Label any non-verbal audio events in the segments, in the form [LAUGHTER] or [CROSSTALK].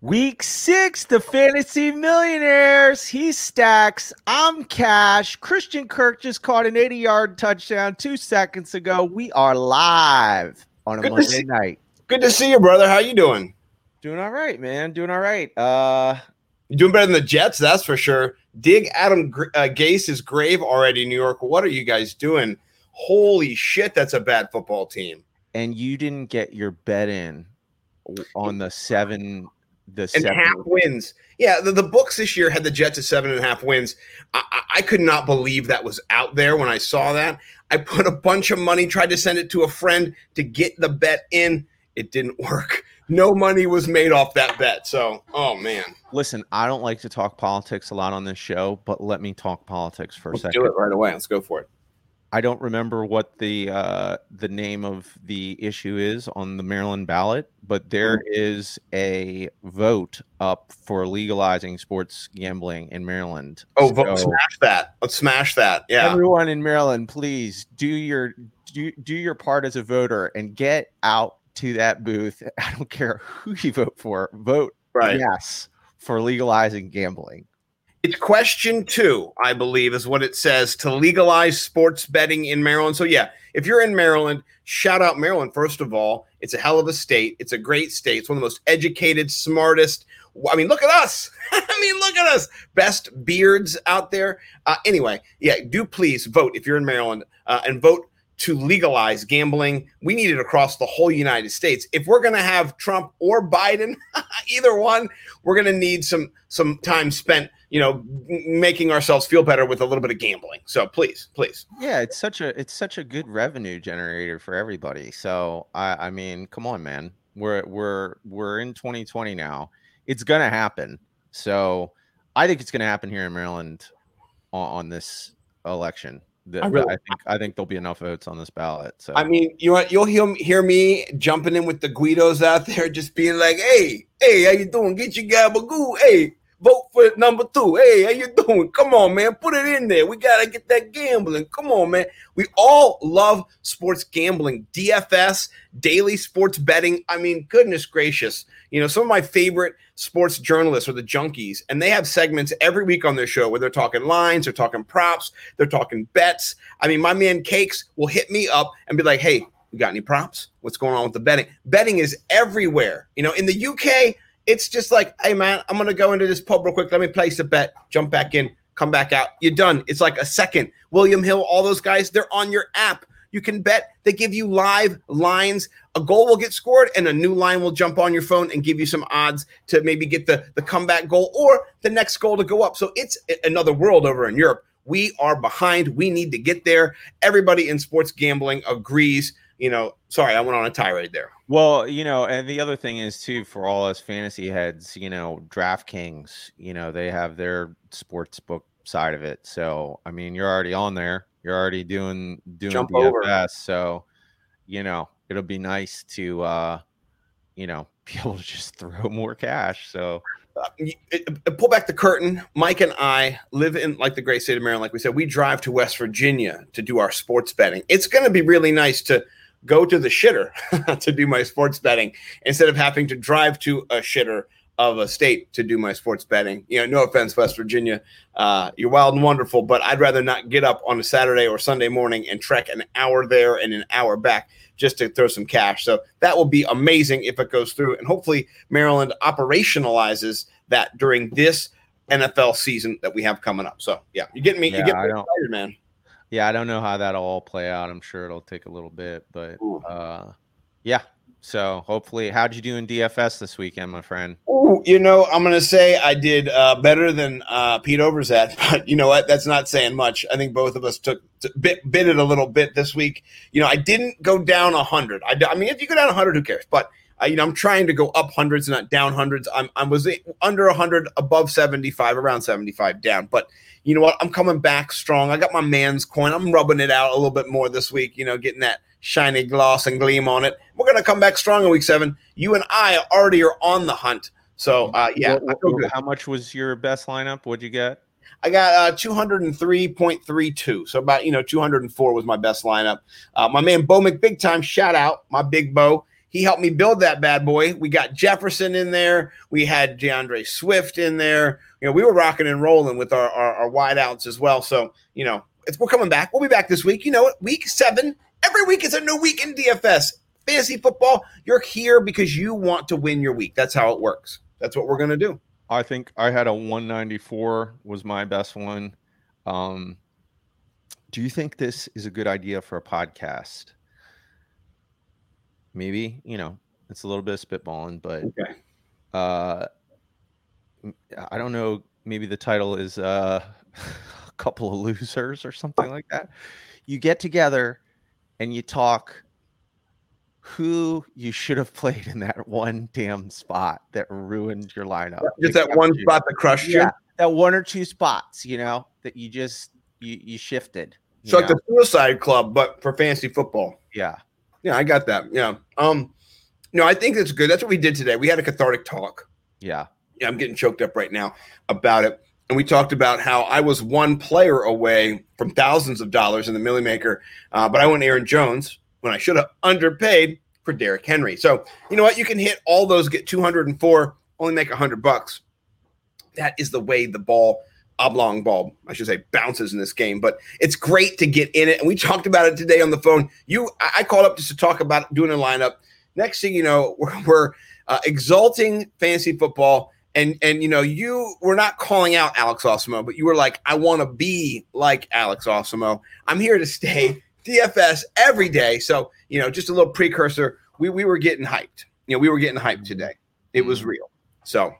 Week six, the fantasy millionaires. He stacks. I'm cash. Christian Kirk just caught an 80 yard touchdown two seconds ago. We are live on a Good Monday see- night. Good to see you, brother. How you doing? Doing all right, man. Doing all right. Uh, You're doing better than the Jets, that's for sure. Dig Adam uh, Gase's grave already, New York. What are you guys doing? Holy shit, that's a bad football team. and you didn't get your bet in on the seven, the And seven. half wins. Yeah, the, the books this year had the Jets at seven and a half wins. I, I, I could not believe that was out there when I saw that. I put a bunch of money, tried to send it to a friend to get the bet in. It didn't [LAUGHS] work. No money was made off that bet. So, oh man. Listen, I don't like to talk politics a lot on this show, but let me talk politics for a Let's second. do it right away. Let's go for it. I don't remember what the uh, the name of the issue is on the Maryland ballot, but there Mm-hmm. a vote up for legalizing sports gambling in Maryland. Oh, vote, So smash that. Let's smash that. Yeah. everyone in Maryland, please do your do, do your part as a voter and get out to that booth. [LAUGHS] I don't care who you vote for. Vote right. yes for legalizing gambling. It's question two, I believe, is what it says to legalize sports betting in Maryland. So, yeah, if you're in Maryland, shout out Maryland, first of all. It's a hell of a state. It's a great state. It's one of the most educated, smartest. I mean, look at us. [LAUGHS] I mean, look at us. Best beards out there. Uh, anyway, yeah, do please vote if you're in Maryland uh, and vote to legalize gambling. We need it across the whole United States. If we're going to have Trump or Biden, [LAUGHS] either one, we're going to need some some time spent, you know, making ourselves feel better with a little bit of gambling. So please, please. Yeah, it's such a it's such a good revenue generator for everybody. So I I mean, come on, man. We're we're we're in 2020 now. It's gonna happen. So I think it's gonna happen here in Maryland on, on this election. The- I really- I think I think there'll be enough votes on this ballot. So I mean, you know, you'll hear, hear me jumping in with the Guidos out there, just being like, "Hey, hey, how you doing? Get your gabagoo. Hey, vote for number two. Hey, how you doing? Come on, man, put it in there. We gotta get that gambling. Come on, man. We all love sports gambling, DFS, daily sports betting. I mean, goodness gracious, you know, some of my favorite sports journalists are the junkies, and they have segments every week on their show where they're talking lines, they're talking props, they're talking bets. I mean, my man Cakes will hit me up and be like, "Hey, you got any props? What's going on with the betting? Betting is everywhere. You know, in the UK, it's just like, hey man, I'm gonna go into this pub real quick. Let me place a bet, jump back in, come back out. You're done. It's like a second. William Hill, all those guys, they're on your app. You can bet. They give you live lines. A goal will get scored, and a new line will jump on your phone and give you some odds to maybe get the, the comeback goal or the next goal to go up. So it's another world over in Europe. We are behind. We need to get there. Everybody in sports gambling agrees. You know, sorry, I went on a tirade there. Well, you know, and the other thing is too for all us fantasy heads, you know, DraftKings, you know, they have their sports book side of it. So, I mean, you're already on there. You're already doing doing Jump DFS. over. So, you know, it'll be nice to uh, you know, [LAUGHS] be able to just throw more cash. So, uh, it- it- pull back the curtain. Mike and I live in like the great state of Maryland. Like we said, we drive to West Virginia to do our sports betting. It's going to be really nice to go to the shitter [LAUGHS] to do my sports betting instead of having to drive to a shitter of a state to do my sports betting. You know, no offense, West Virginia, uh, you're wild and wonderful, but I'd rather not get up on a Saturday or Sunday morning and trek an hour there and an hour back just to throw some cash. So that will be amazing if it goes through, and hopefully Maryland operationalizes that during this NFL season that we have coming up. So yeah, you're getting me? Yeah, you get I me excited, man. Yeah, I don't know how that'll all play out. I'm sure it'll take a little bit, but uh yeah. So, hopefully, how'd you do in DFS this weekend, my friend? Ooh, you know, I'm gonna say I did uh, better than uh, Pete Overzet, [LAUGHS] but you know what? That's not saying much. I think both of us took t- bit bit it a little bit this week. You know, I didn't go down hundred. I mean, if you go down hundred, who cares? But uh, you know, I'm trying to go up hundreds, not down hundreds. I'm I was under hundred, above seventy five, around seventy five down. But you know what? I'm coming back strong. I got my man's coin. I'm rubbing it out a little bit more this week. You know, getting that shiny gloss and gleam on it. We're gonna come back strong in week seven. You and I already are on the hunt. So uh, yeah, What- I what- how much was your best lineup? What'd you get? I got uh, 203.32. So about, you know, 204 was my best lineup. Uh, my man Bo McBig Time, shout out, my big Bo. He helped me build that bad boy. We got Jefferson in there. We had D'Andre Swift in there. You know, we were rocking and rolling with our, our, our wideouts as well. So, you know, it's, we're coming back. We'll be back this week. You know, what? week seven. Every week is a new week in DFS. Fantasy football, you're here because you want to win your week. That's how it works. That's what we're going to do. I think I had a 194 was my best one. Um, do you think this is a good idea for a podcast? Maybe, you know, it's a little bit of spitballing, but Okay. uh I don't know, maybe the title is uh [LAUGHS] a couple of losers or something like that. You get together and you talk who you should have played in that one damn spot that ruined your lineup. Just that one you. spot that crushed you. That one or two spots, you know, that you just you you shifted. you So like the Suicide Club, but for fantasy football. yeah, Yeah, I got that. Yeah. Um, no, I think that's good. That's what we did today. We had a cathartic talk. yeah, Yeah, I'm getting choked up right now about it. And we talked about how I was one player away from thousands of dollars in the Milly Maker, uh, but I went Aaron Jones when I should have underpaid for Derrick Henry. So you know what? You can hit all those, get 204, only make 100 bucks. That is the way the ball, oblong ball, I should say, bounces in this game. But it's great to get in it. And we talked about it today on the phone. You, I called up just to talk about doing a lineup. Next thing you know, [LAUGHS] we're, we're uh, exalting fantasy football. And and you know, you were not calling out Alex Osimo, but you were like, I want to be like Alex Osimo. I'm here to stay DFS every day. So, you know, just a little precursor. We we were getting hyped. You know, we were getting hyped today. It was real. So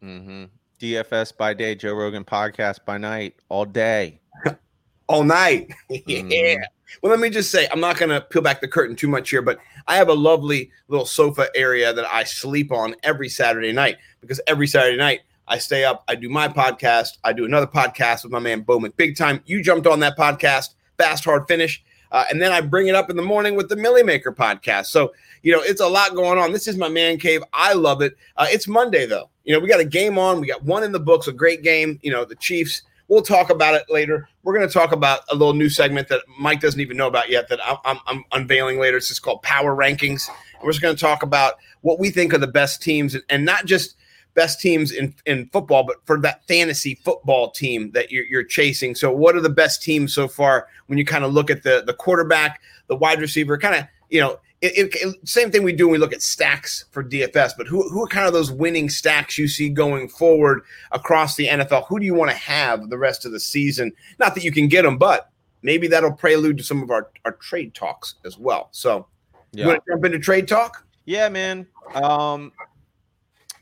hmm DFS by day, Joe Rogan podcast by night, all day. [LAUGHS] all night. [LAUGHS] [LAUGHS] Mhm. yeah. Well, let me just say, I'm not going to peel back the curtain too much here, but I have a lovely little sofa area that I sleep on every Saturday night because every Saturday night I stay up, I do my podcast, I do another podcast with my man Bowman. Big time. You jumped on that podcast, Fast Hard Finish. Uh, and then I bring it up in the morning with the Milly Maker podcast. So, you know, it's a lot going on. This is my man cave. I love it. Uh, it's Monday, though. You know, we got a game on. We got one in the books, a great game. You know, the Chiefs. We'll talk about it later. We're going to talk about a little new segment that Mike doesn't even know about yet that I'm, I'm, unveiling later. It's just called Power Rankings. We're just going to talk about what we think are the best teams and, and not just best teams in, in football, but for that fantasy football team that you're, you're chasing. So, what are the best teams so far when you kind of look at the, the quarterback, the wide receiver, kind of, you know, it, it, same thing we do when we look at stacks for DFS, but who, who are kind of those winning stacks you see going forward across the NFL? Who do you want to have the rest of the season? Not that you can get them, but maybe that'll prelude to some of our, our trade talks as well. So, you want to jump into trade talk? yeah, man. Um,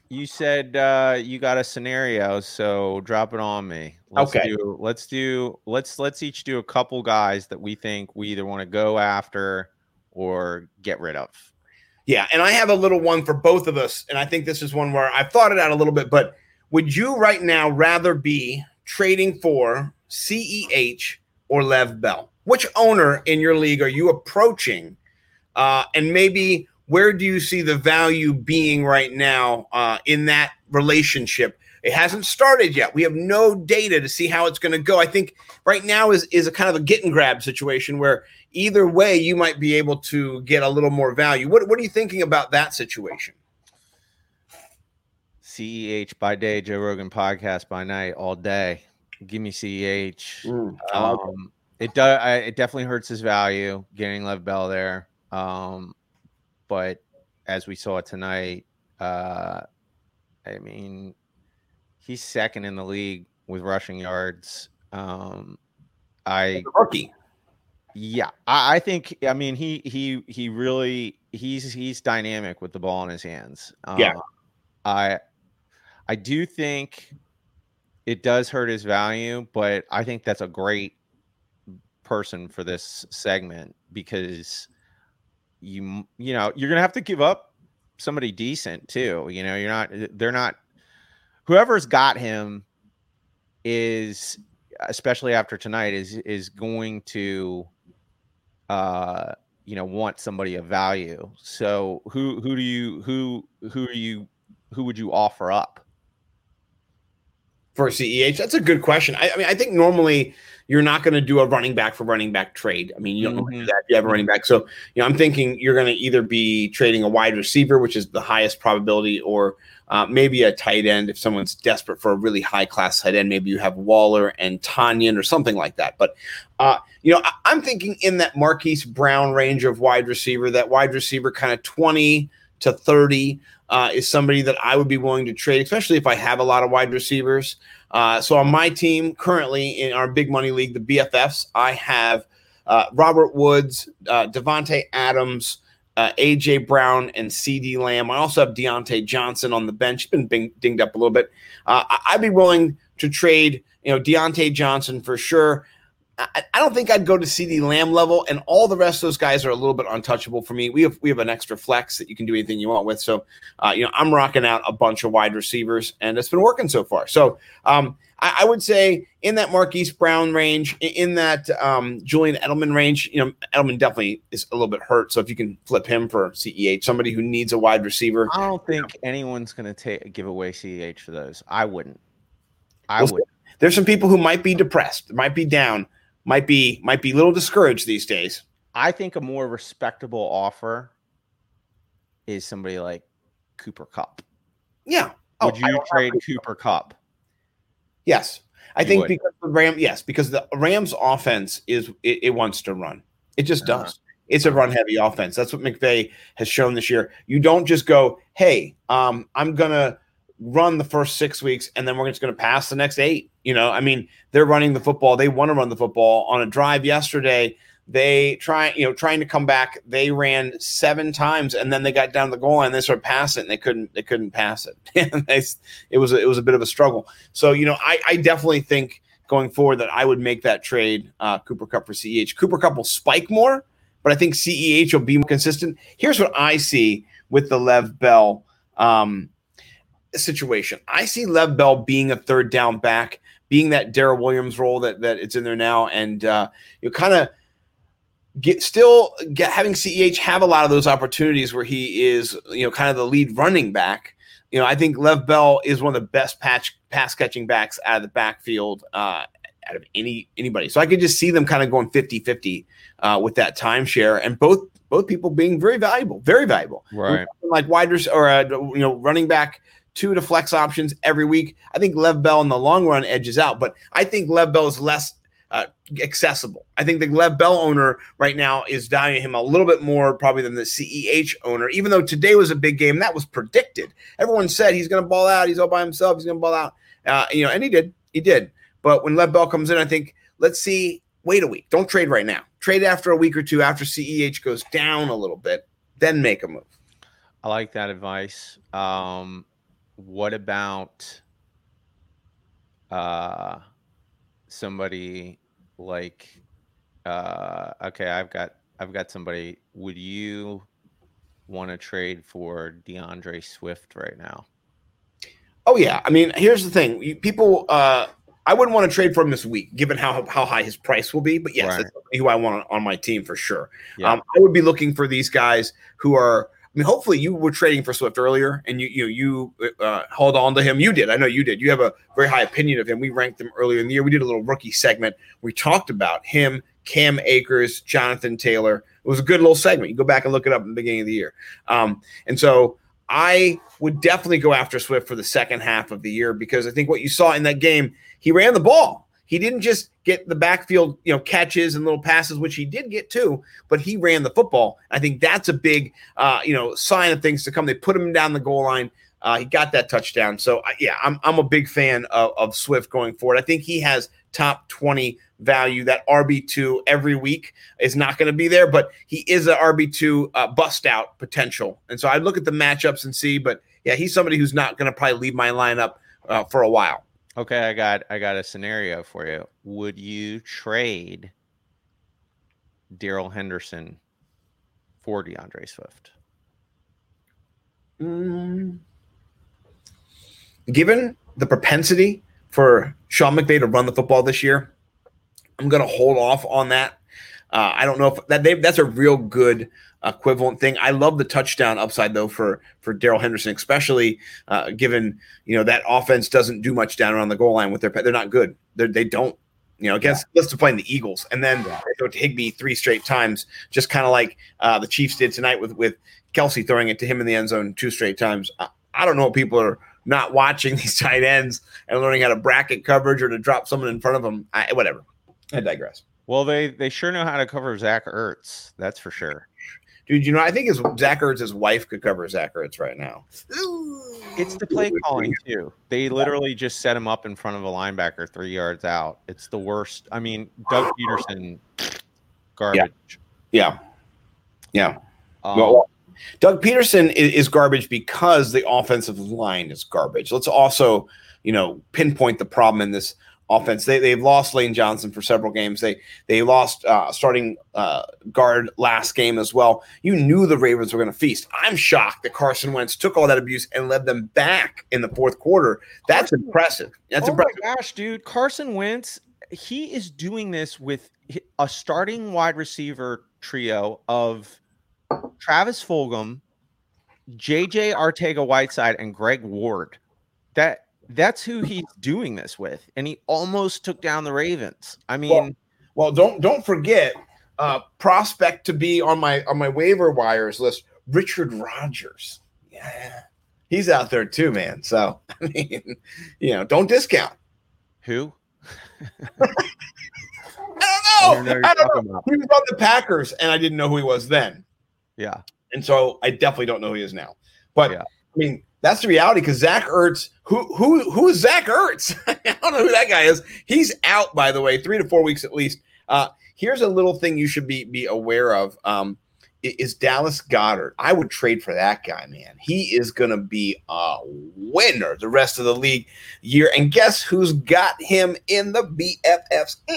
you said uh, you got a scenario, so drop it on me. Let's Okay. Do, let's do. Let's let's each do a couple guys that we think we either want to go after or get rid of. Yeah, and I have a little one for both of us, and I think this is one where I've thought it out a little bit. But would you right now rather be trading for CEH or Lev Bell? Which owner in your league are you approaching? Uh, and maybe where do you see the value being right now uh, in that relationship? It hasn't started yet. We have no data to see how it's going to go. I think right now is is a kind of a get and grab situation where either way you might be able to get a little more value. What what are you thinking about that situation? CEH by day, Joe Rogan podcast by night, all day. Give me CEH. Mm, Um, it does. It definitely hurts his value getting Lev Bell there. Um, but as we saw tonight, uh, I mean, he's second in the league with rushing yards. Um, I rookie. yeah, I, I think. I mean, he he he really he's he's dynamic with the ball in his hands. Yeah. Um, I I do think it does hurt his value, but I think that's a great person for this segment because you you know you're gonna have to give up somebody decent too. You know, you're not they're not whoever's got him is especially after tonight is is going to uh you know want somebody of value so who who do you who who are you who would you offer up? for CEH? That's a good question. I, I mean, I think normally you're not going to do a running back for running back trade. I mean, you don't Mhm. do that. if You have a running back. So, you know, I'm thinking you're going to either be trading a wide receiver, which is the highest probability, or uh, maybe a tight end if someone's desperate for a really high class tight end. Maybe you have Waller and Tonyan or something like that. But, uh, you know, I, I'm thinking in that Marquise Brown range of wide receiver, that wide receiver kind of 20 to 30 uh, is somebody that I would be willing to trade, especially if I have a lot of wide receivers. Uh, so on my team currently in our big money league, the BFFs, I have uh, Robert Woods, uh, Davante Adams, uh, AJ Brown, and CeeDee Lamb. I also have Diontae Johnson on the bench. Been bing- dinged up a little bit. Uh, I- I'd be willing to trade, you know, Diontae Johnson for sure. I, I don't think I'd go to CeeDee Lamb level, and all the rest of those guys are a little bit untouchable for me. We have we have an extra flex that you can do anything you want with. So, uh, you know, I'm rocking out a bunch of wide receivers, and it's been working so far. So, um, I, I would say in that Marquise Brown range, in that um, Julian Edelman range, you know, Edelman definitely is a little bit hurt. So if you can flip him for CEH, somebody who needs a wide receiver, I don't think anyone's going to take give away CEH for those. I wouldn't. I Well, would. there's some people who might be depressed, might be down, might be might be a little discouraged these days. I think a more respectable offer is somebody like Cooper Kupp. Yeah. Would Oh, you trade Cooper Cooper Kupp? Yes, I You think would. because the Ram, yes, because the Rams' offense is it, it wants to run. It just Uh-huh. does. It's a run heavy offense. That's what McVay has shown this year. You don't just go, hey, um, I'm gonna run the first six weeks and then we're just gonna pass the next eight. You know, I mean, they're running the football. They want to run the football. On a drive yesterday, they try, you know, trying to come back. They ran seven times and then they got down the goal line. They started passing. It and they couldn't. They couldn't pass it. [LAUGHS] It was a, it was a bit of a struggle. So you know, I, I definitely think going forward that I would make that trade, uh, Cooper Kupp for CEH. Cooper Kupp will spike more, but I think CEH will be more consistent. Here's what I see with the Lev Bell um, situation. I see Lev Bell being a third down back, being that Darrel Williams role that that it's in there now, and uh, you kind of get still get, having CEH have a lot of those opportunities where he is, you know, kind of the lead running back. You know, I think Lev Bell is one of the best patch pass catching backs out of the backfield uh, out of any anybody. So I could just see them kind of going 50-50 uh, with that timeshare and both both people being very valuable, very valuable. Right. Like wide or uh, you know running back two to flex options every week. I think Lev Bell in the long run edges out, but I think Lev Bell is less uh, accessible. I think the Lev Bell owner right now is valuing him a little bit more probably than the CEH owner, even though today was a big game. That was predicted. Everyone said he's going to ball out. He's all by himself. He's going to ball out. Uh, you know, and he did. He did. But when Lev Bell comes in, I think let's see. Wait a week. Don't trade right now. Trade after a week or two after CEH goes down a little bit, then make a move. I like that advice. Um, what about uh, somebody like uh, okay, I've got I've got somebody. Would you want to trade for D'Andre Swift right now? Oh yeah, I mean, here's the thing: you, people. Uh, I wouldn't want to trade for him this week, given how how high his price will be. But yes, Right. who I want on, on my team for sure. Yeah. Um, I would be looking for these guys who are. I mean, hopefully, you were trading for Swift earlier, and you you you uh, held on to him. You did. I know you did. You have a very high opinion of him. We ranked him earlier in the year. We did a little rookie segment. We talked about him, Cam Akers, Jonathan Taylor. It was a good little segment. You go back and look it up in the beginning of the year. Um, and so I would definitely go after Swift for the second half of the year because I think what you saw in that game, he ran the ball. He didn't just get the backfield, you know, catches and little passes, which he did get too, but he ran the football. I think that's a big, uh, you know, sign of things to come. They put him down the goal line. Uh, he got that touchdown. So yeah, I'm I'm a big fan of, of Swift going forward. I think he has top 20 value. That RB2 every week is not going to be there, but he is a RB2 uh, bust out potential. And so I look at the matchups and see, but yeah, he's somebody who's not going to probably leave my lineup uh, for a while. Okay, I got I got a scenario for you. Would you trade Darrell Henderson for D'Andre Swift? Mm. Given the propensity for Sean McVay to run the football this year, I'm going to hold off on that. Uh, I don't know if that they, that's a real good equivalent thing. I love the touchdown upside though for for Darrell Henderson, especially uh, given you know that offense doesn't do much down around the goal line with their they're not good. They're, they don't you know against yeah. let's playing the Eagles and then yeah. they to Higbee three straight times, just kind of like uh, the Chiefs did tonight with with Kelce throwing it to him in the end zone two straight times. I, I don't know what people are not watching [LAUGHS] these tight ends and learning how to bracket coverage or to drop someone in front of them. I, whatever. I digress. Well, they they sure know how to cover Zach Ertz. That's for sure. Dude, you know, I think his Zach Ertz's wife could cover Zach Ertz right now. It's the play calling too. They literally just set him up in front of a linebacker three yards out. It's the worst. I mean, Doug Pederson, garbage. Yeah, yeah. Um, well, Doug Pederson is, is garbage because the offensive line is garbage. Let's also, you know, pinpoint the problem in this offense. They they've lost Lane Johnson for several games. They they lost uh, starting uh, guard last game as well. You knew the Ravens were going to feast. I'm shocked that Carson Wentz took all that abuse and led them back in the fourth quarter. That's Carson, impressive. That's oh impressive. my gosh, dude! Carson Wentz, he is doing this with a starting wide receiver trio of Travis Fulgham, JJ Arcega Whiteside, and Greg Ward. That that's who he's doing this with, and he almost took down the Ravens. I mean, well, well don't don't forget uh, prospect to be on my on my waiver wires list, Richard Rodgers. Yeah, he's out there too, man. So [LAUGHS] I mean, you know, don't discount. Who? [LAUGHS] I don't know. I don't know. He was on the Packers, and I didn't know who he was then. Yeah, and so I definitely don't know who he is now. But yeah. I mean, that's the reality because Zach Ertz, who who who is Zach Ertz? [LAUGHS] I don't know who that guy is. He's out, by the way, three to four weeks at least. Uh, here's a little thing you should be be aware of. Um, is Dallas Goedert. I would trade for that guy, man. He is going to be a winner the rest of the league year. And guess who's got him in the BFFs? [LAUGHS]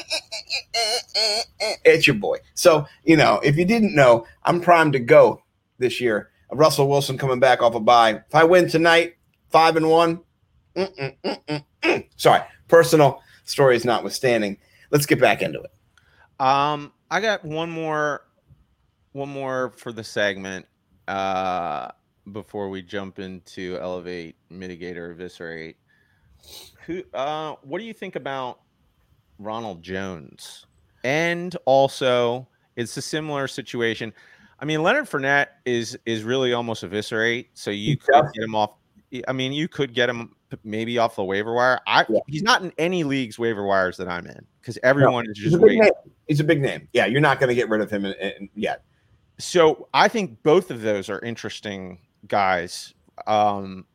It's your boy. So, you know, if you didn't know, I'm primed to go this year. Russell Wilson coming back off a bye. If I win tonight, five and one. Mm, mm, mm, Sorry, personal stories notwithstanding. Let's get back into it. Um, I got one more, one more for the segment. Uh, before we jump into elevate, mitigate, or eviscerate. Who? Uh, what do you think about Ronald Jones? And also, it's a similar situation. I mean, Leonard Fournette is is really almost eviscerate. So you could get him off. I mean, you could get him maybe off the waiver wire. I yeah. he's not in any leagues waiver wires that I'm in because everyone no, is just he's a, he's a big name. Yeah, you're not going to get rid of him in, in, yet. So I think both of those are interesting guys. Um,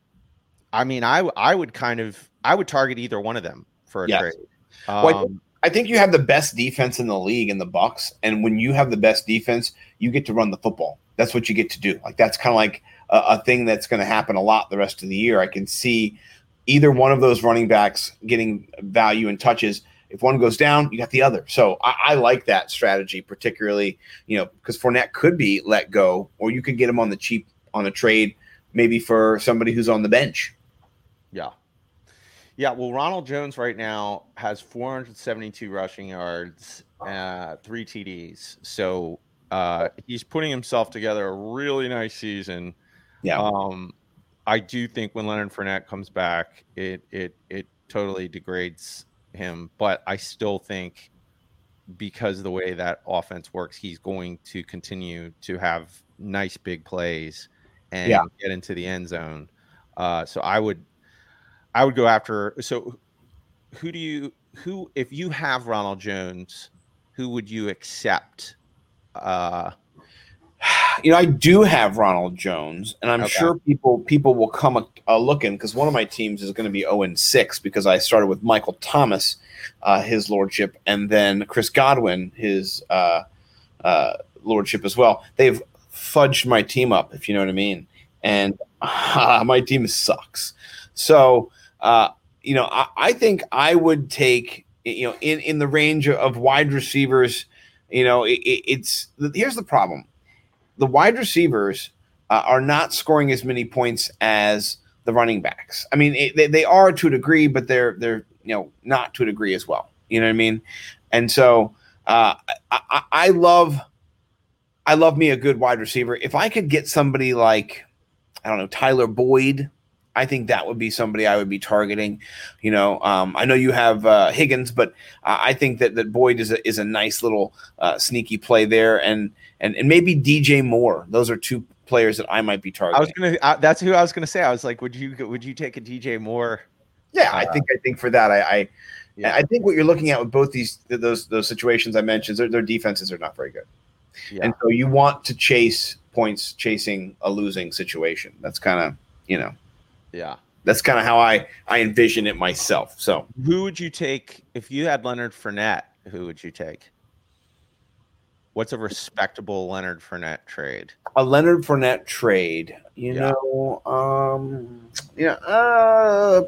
I mean, I I would kind of I would target either one of them for a yes. trade. Um, well, I think you have the best defense in the league in the Bucs, and when you have the best defense, you get to run the football. That's what you get to do. Like that's kind of like a, a thing that's going to happen a lot the rest of the year. I can see either one of those running backs getting value and touches. If one goes down, you got the other. So I, I like that strategy, particularly you know because Fournette could be let go, or you could get him on the cheap on a trade, maybe for somebody who's on the bench. Yeah. Yeah, well, Ronald Jones right now has 472 rushing yards, uh, three TDs. So uh, he's putting himself together a really nice season. Yeah. Um, I do think when Leonard Fournette comes back, it it it totally degrades him. But I still think because the way that offense works, he's going to continue to have nice big plays and yeah. get into the end zone. Uh, so I would I would go after. So, who do you who if you have Ronald Jones, who would you accept? Uh, you know, I do have Ronald Jones, and I'm okay. sure people people will come a, a looking because one of my teams is going to be 0 and 6 because I started with Michael Thomas, uh, his lordship, and then Chris Godwin, his uh, uh, lordship as well. They've fudged my team up, if you know what I mean, and [LAUGHS] my team sucks. So uh, you know, I, I, think I would take, you know, in, in the range of wide receivers, you know, it, it's here's the problem the wide receivers uh, are not scoring as many points as the running backs. I mean, it, they, they are to a degree, but they're, they're, you know, not to a degree as well. You know what I mean? And so, Uh, I, I, love, I love me a good wide receiver. If I could get somebody like, I don't know, Tyler Boyd, I think that would be somebody I would be targeting. You know, um, I know you have uh, Higgins, but I I think that that Boyd is a, is a nice little uh, sneaky play there, and and and maybe DJ Moore. Those are two players that I might be targeting. I was gonna. Uh, that's who I was gonna say. I was like, would you would you take a DJ Moore? yeah, I uh, think I think for that, I, I Yeah. I think what you're looking at with both these those those situations I mentioned, their, their defenses are not very good, Yeah. and so you want to chase points, chasing a losing situation. That's kind of you know yeah. that's kind of how I I envision it myself. So Who would you take if you had Leonard Fournette? Who would you take? What's a respectable Leonard Fournette trade? a Leonard Fournette trade, you Yeah. know, um, yeah, uh,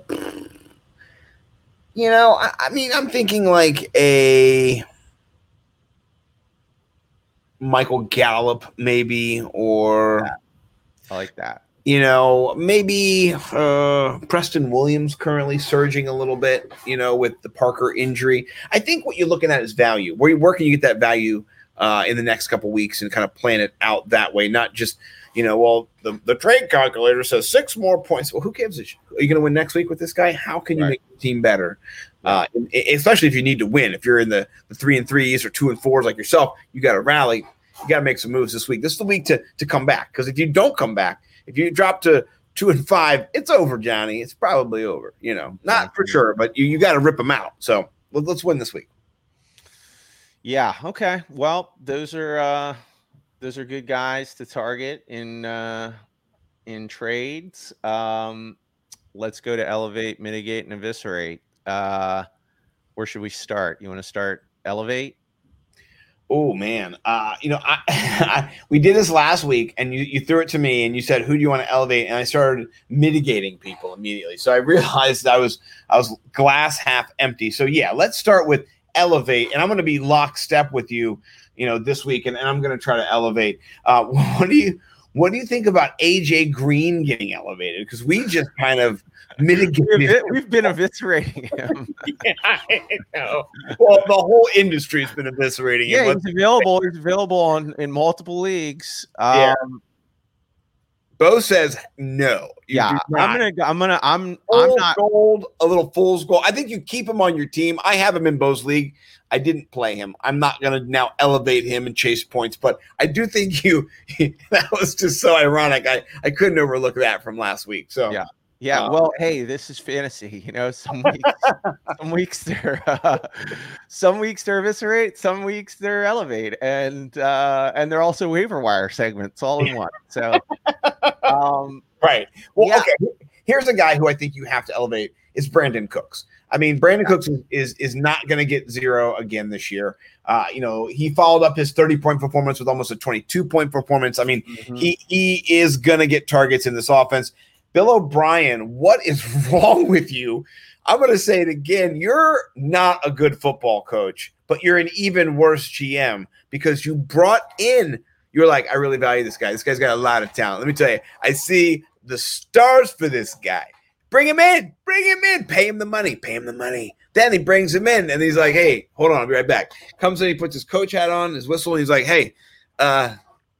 you know, I, I mean, I'm thinking like a Michael Gallup, maybe, or I like that. You know, maybe uh, Preston Williams currently surging a little bit, you know, with the Parker injury. I think what you're looking at is value. Where, where can you get that value uh, in the next couple weeks and kind of plan it out that way, not just, you know, well, the, the trade calculator says six more points. Well, who gives a shit? Are you going to win next week with this guy? How can you Right. make the team better? Uh, especially if you need to win. If you're in the, the three and threes or two and fours like yourself, you got to rally. You got to make some moves this week. This is the week to to come back because if you don't come back, if you drop to two and five, it's over, Johnny. It's probably over. You know, not for sure, but you, you got to rip them out. So let, let's win this week. Yeah. Okay. Well, those are uh those are good guys to target in uh in trades. Um let's go to elevate, mitigate, and eviscerate. Uh where should we start? You want to start elevate? Oh man, uh, you know, I, [LAUGHS] I we did this last week, and you you threw it to me, and you said, "Who do you want to elevate?" And I started mitigating people immediately. So I [LAUGHS] realized I was I was glass half empty. So yeah, let's start with elevate, and I'm going to be lockstep with you, you know, this week, and, and I'm going to try to elevate. Uh, [LAUGHS] what do you what do you think about AJ Green getting elevated? Because we just kind of mitigated. We've, we've been eviscerating him. [LAUGHS] Yeah, I know. Well, the whole industry's been eviscerating him. yeah, he's available. He's available on in multiple leagues. Um, Yeah. Bo says no. Yeah, I'm gonna. I'm gonna. I'm. I'm not. gold, a little fool's gold. I think you keep him on your team. I have him in Bo's league. I didn't play him. I'm not going to now elevate him and chase points, but I do think you. [LAUGHS] that was just so ironic. I I couldn't overlook that from last week. So Yeah. Yeah, Uh, well, hey, this is fantasy. You know, some weeks, some weeks they're, uh, some weeks they're eviscerate, some weeks they're elevate, and uh, and they're also waiver wire segments all in one. So, um, [LAUGHS] right. Well, Yeah. okay. Here's a guy who I think you have to elevate is Brandin Cooks. I mean, Brandin Cooks is is, is not going to get zero again this year. Uh, you know, he followed up his 30 point performance with almost a 22 point performance. I mean, mhm. he he is gonna get targets in this offense. Bill O'Brien, what is [LAUGHS] wrong with you? I'm gonna say it again. You're not a good football coach, but you're an even worse GM because you brought in. You're like, I really value this guy. This guy's got a lot of talent. Let me tell you, I see the stars for this guy. Bring him in. Bring him in. Pay him the money. Pay him the money. Then he brings him in, and he's like, "Hey, hold on, I'll be right back." Comes in, he puts his coach hat on, his whistle, and he's like, "Hey, uh,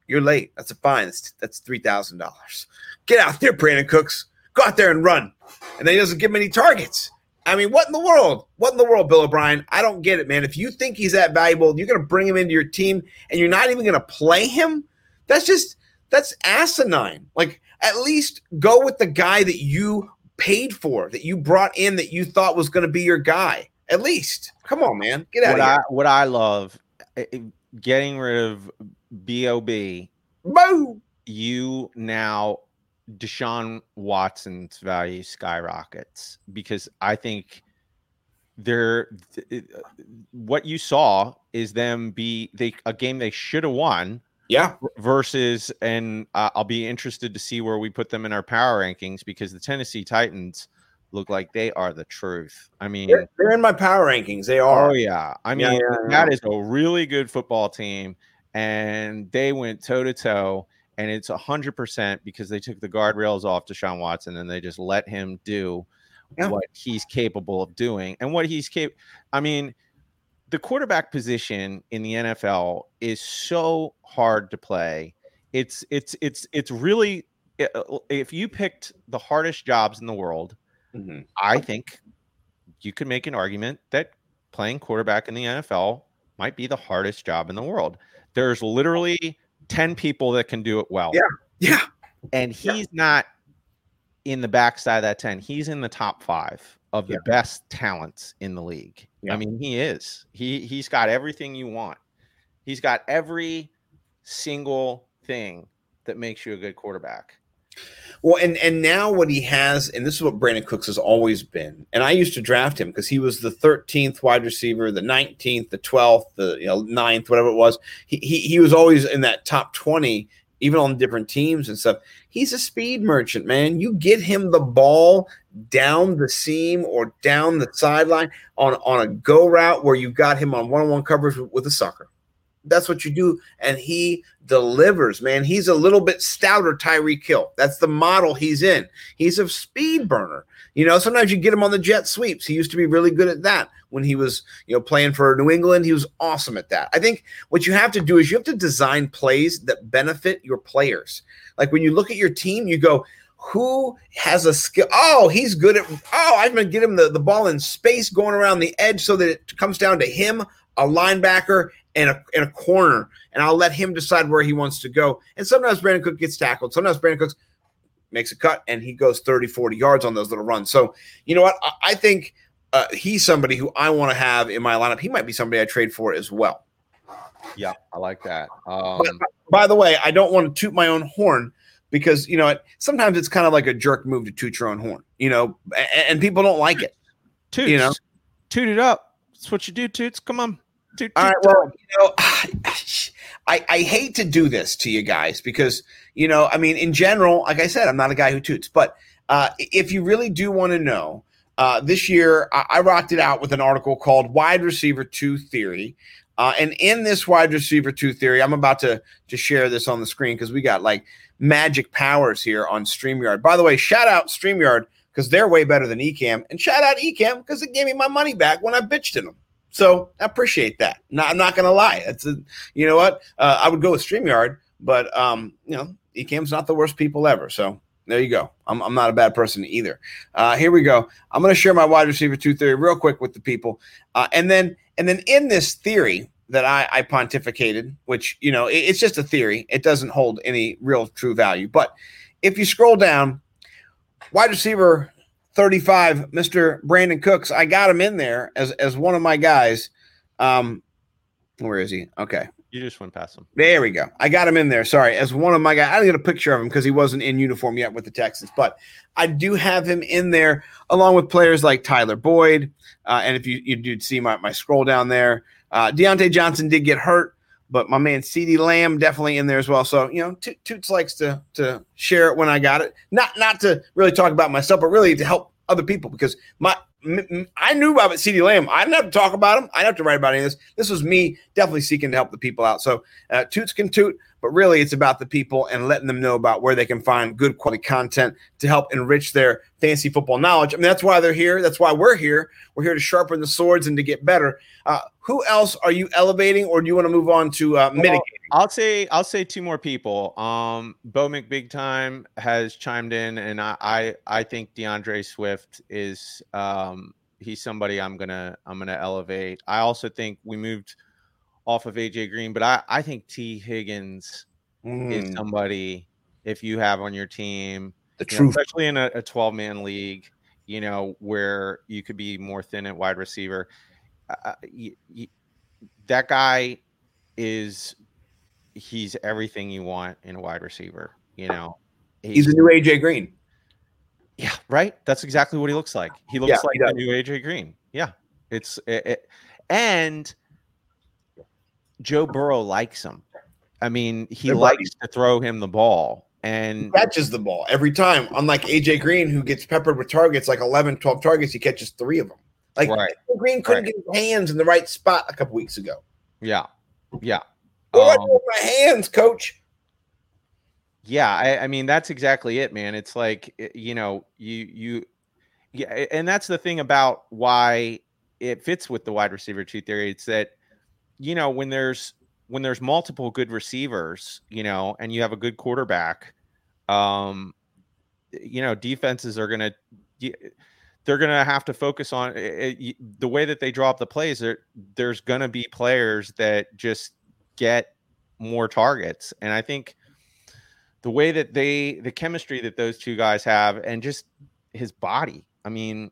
you're late. That's a fine. That's, that's three thousand dollars. Get out there, Brandin Cooks. Go out there and run. And then he doesn't give him any targets. I mean, what in the world? What in the world, Bill O'Brien? I don't get it, man. If you think he's that valuable, you're going to bring him into your team, and you're not even going to play him. That's just that's asinine. Like, at least go with the guy that you paid for, that you brought in, that you thought was going to be your guy. At least, come on, man, get out what of I here. what I love, eh, eh, getting rid of Bob. Boo! You now Deshaun Watson's value skyrockets because I think they're th- uh, what you saw is them be they a game they should have won Yeah, versus and uh, I'll be interested to see where we put them in our power rankings because the Tennessee Titans look like they are the truth. I mean, they're, they're in my power rankings. They are. oh yeah, I Yeah, mean yeah, that is a really good football team, and they went toe to toe, and it's a hundred percent because they took the guardrails off Deshaun Watson and they just let him do Yeah. what he's capable of doing and what he's capable. I mean, the quarterback position in the NFL is so hard to play. It's it's it's it's really uh, if you picked the hardest jobs in the world, Mhm. I think you could make an argument that playing quarterback in the NFL might be the hardest job in the world. There's literally 10 people that can do it well. Yeah. Yeah. And he's not in the backside of that 10. He's in the top five of the Yeah. best talents in the league. Yeah. I mean, he is. He he's got everything you want. He's got every single thing that makes you a good quarterback. Well, and and now what he has, and this is what Brandin Cooks has always been. And I used to draft him because he was the 13th wide receiver, the 19th, the 12th, the you know 9th, whatever it was. He he, he was always in that top 20, even on different teams and stuff. He's a speed merchant, man. You get him the ball down the seam or down the sideline on on a go route where you got him on one-on-one coverage with, with a sucker. That's what you do, and he delivers, man. He's a little bit stouter Tyreek Hill. That's the model he's in. He's a speed burner. You know, sometimes you get him on the jet sweeps. He used to be really good at that when he was, you know, playing for New England. He was awesome at that. I think what you have to do is you have to design plays that benefit your players. Like when you look at your team, you go, who has a skill? Oh, he's good at. Oh, I'm going to get him the, the ball in space going around the edge so that it comes down to him, a linebacker, and a, and a corner. And I'll let him decide where he wants to go. And sometimes Brandin Cook gets tackled. Sometimes Brandin Cook makes a cut and he goes 30, 40 yards on those little runs. So, you know what? I, I think uh, he's somebody who I want to have in my lineup. He might be somebody I trade for as well. Yeah, I like that. Um, But by the way, I don't want to toot my own horn because you know it, sometimes it's kind of like a jerk move to toot your own horn, you know, and, and people don't like it. Toots, you know? toot it up. That's what you do, Toots. Come on. All right, well, [LAUGHS] you know, [SIGHS] I I hate to do this to you guys because you know, I mean, in general, like I said, I'm not a guy who toots, but uh, if you really do want to know, uh, this year I, I rocked it out with an article called "Wide Receiver Two Theory." Uh, and in this wide receiver two theory, I'm about to to share this on the screen because we got like magic powers here on StreamYard. By the way, shout out StreamYard because they're way better than Ecamm, and shout out Ecamm because it gave me my money back when I bitched in them. So I appreciate that. I'm not gonna lie. It's a, you know what? Uh, I would go with StreamYard, but um, you know, Ecamm's not the worst people ever. So there you go. I'm, I'm not a bad person either. Uh, here we go. I'm going to share my wide receiver two theory real quick with the people, uh, and then and then in this theory that I, I pontificated, which you know it- it's just a theory. It doesn't hold any real true value. But if you scroll down, wide receiver 35, Mr. Brandin Cooks, I got him in there as as one of my guys. Um, where is he? Okay. You just went past him. There we go. I got him in there. Sorry, as one of my guys. I didn't get a picture of him because he wasn't in uniform yet with the Texans, but I do have him in there along with players like Tyler Boyd. Uh, and if you you did see my, my scroll down there, uh, Diontae Johnson did get hurt, but my man CeeDee Lamb definitely in there as well. So you know, To- Toots likes to to share it when I got it. Not not to really talk about myself, but really to help other people because my m- I knew about CeeDee Lamb. I didn't have to talk about him. I didn't have to write about any of this. This was me definitely seeking to help the people out. So uh, Toots can toot, but really it's about the people and letting them know about where they can find good quality content to help enrich their fantasy football knowledge. I mean, that's why they're here. That's why we're here. We're here to sharpen the swords and to get better. Uh, who else are you elevating, or do you want to move on to uh, mitigating? I'll say I'll say two more people. Um, Bo McBig Time has chimed in, and I, I I think D'Andre Swift is um he's somebody I'm gonna I'm gonna elevate. I also think we moved off of AJ Green, but I I think Tee Higgins is Mm, somebody if you have on your team, the you know, truth. especially in a, a 12 man league, you know, where you could be more thin at wide receiver. Uh, that guy is he's everything you want in a wide receiver, you know. He's the new AJ Green. yeah, right. That's exactly what he looks like. He looks Yeah, like he the new AJ Green. Yeah, it's it, it- and Joe Burrow likes him. I mean, he likes to throw him the ball, and catches the ball every time. Unlike AJ Green, who gets peppered with targets, like 11, 12 targets, he catches three of them. Like Right. Green couldn't Right. get his hands in the right spot a couple weeks ago. yeah, yeah. What Um, my hands, coach? Yeah, I, I mean that's exactly it, man. It's like you know, you you yeah, and that's the thing about why it fits with the wide receiver two theory. It's that you know when there's when there's multiple good receivers, you know, and you have a good quarterback, um, you know, defenses are gonna they're gonna have to focus on it, it, the way that they draw up the plays. There, there's gonna be players that just get more targets, and I think the way that they the chemistry that those two guys have, and just his body. I mean,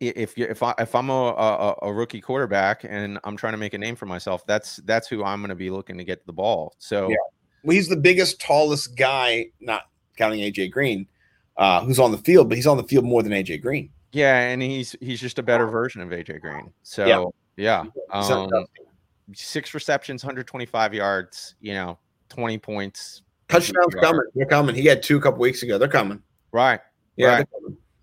if you if I if I'm a, a, a rookie quarterback and I'm trying to make a name for myself, that's that's who I'm going to be looking to get the ball. So yeah. well, he's the biggest, tallest guy, not counting AJ Green, uh, who's on the field, but he's on the field more than AJ Green. Yeah, and he's he's just a better version of AJ Green. So yeah, yeah. Um, six receptions, 125 yards. You know, 20 points. Touchdowns coming. They're coming. He had two a couple weeks ago. They're coming. Right. Yeah. Right.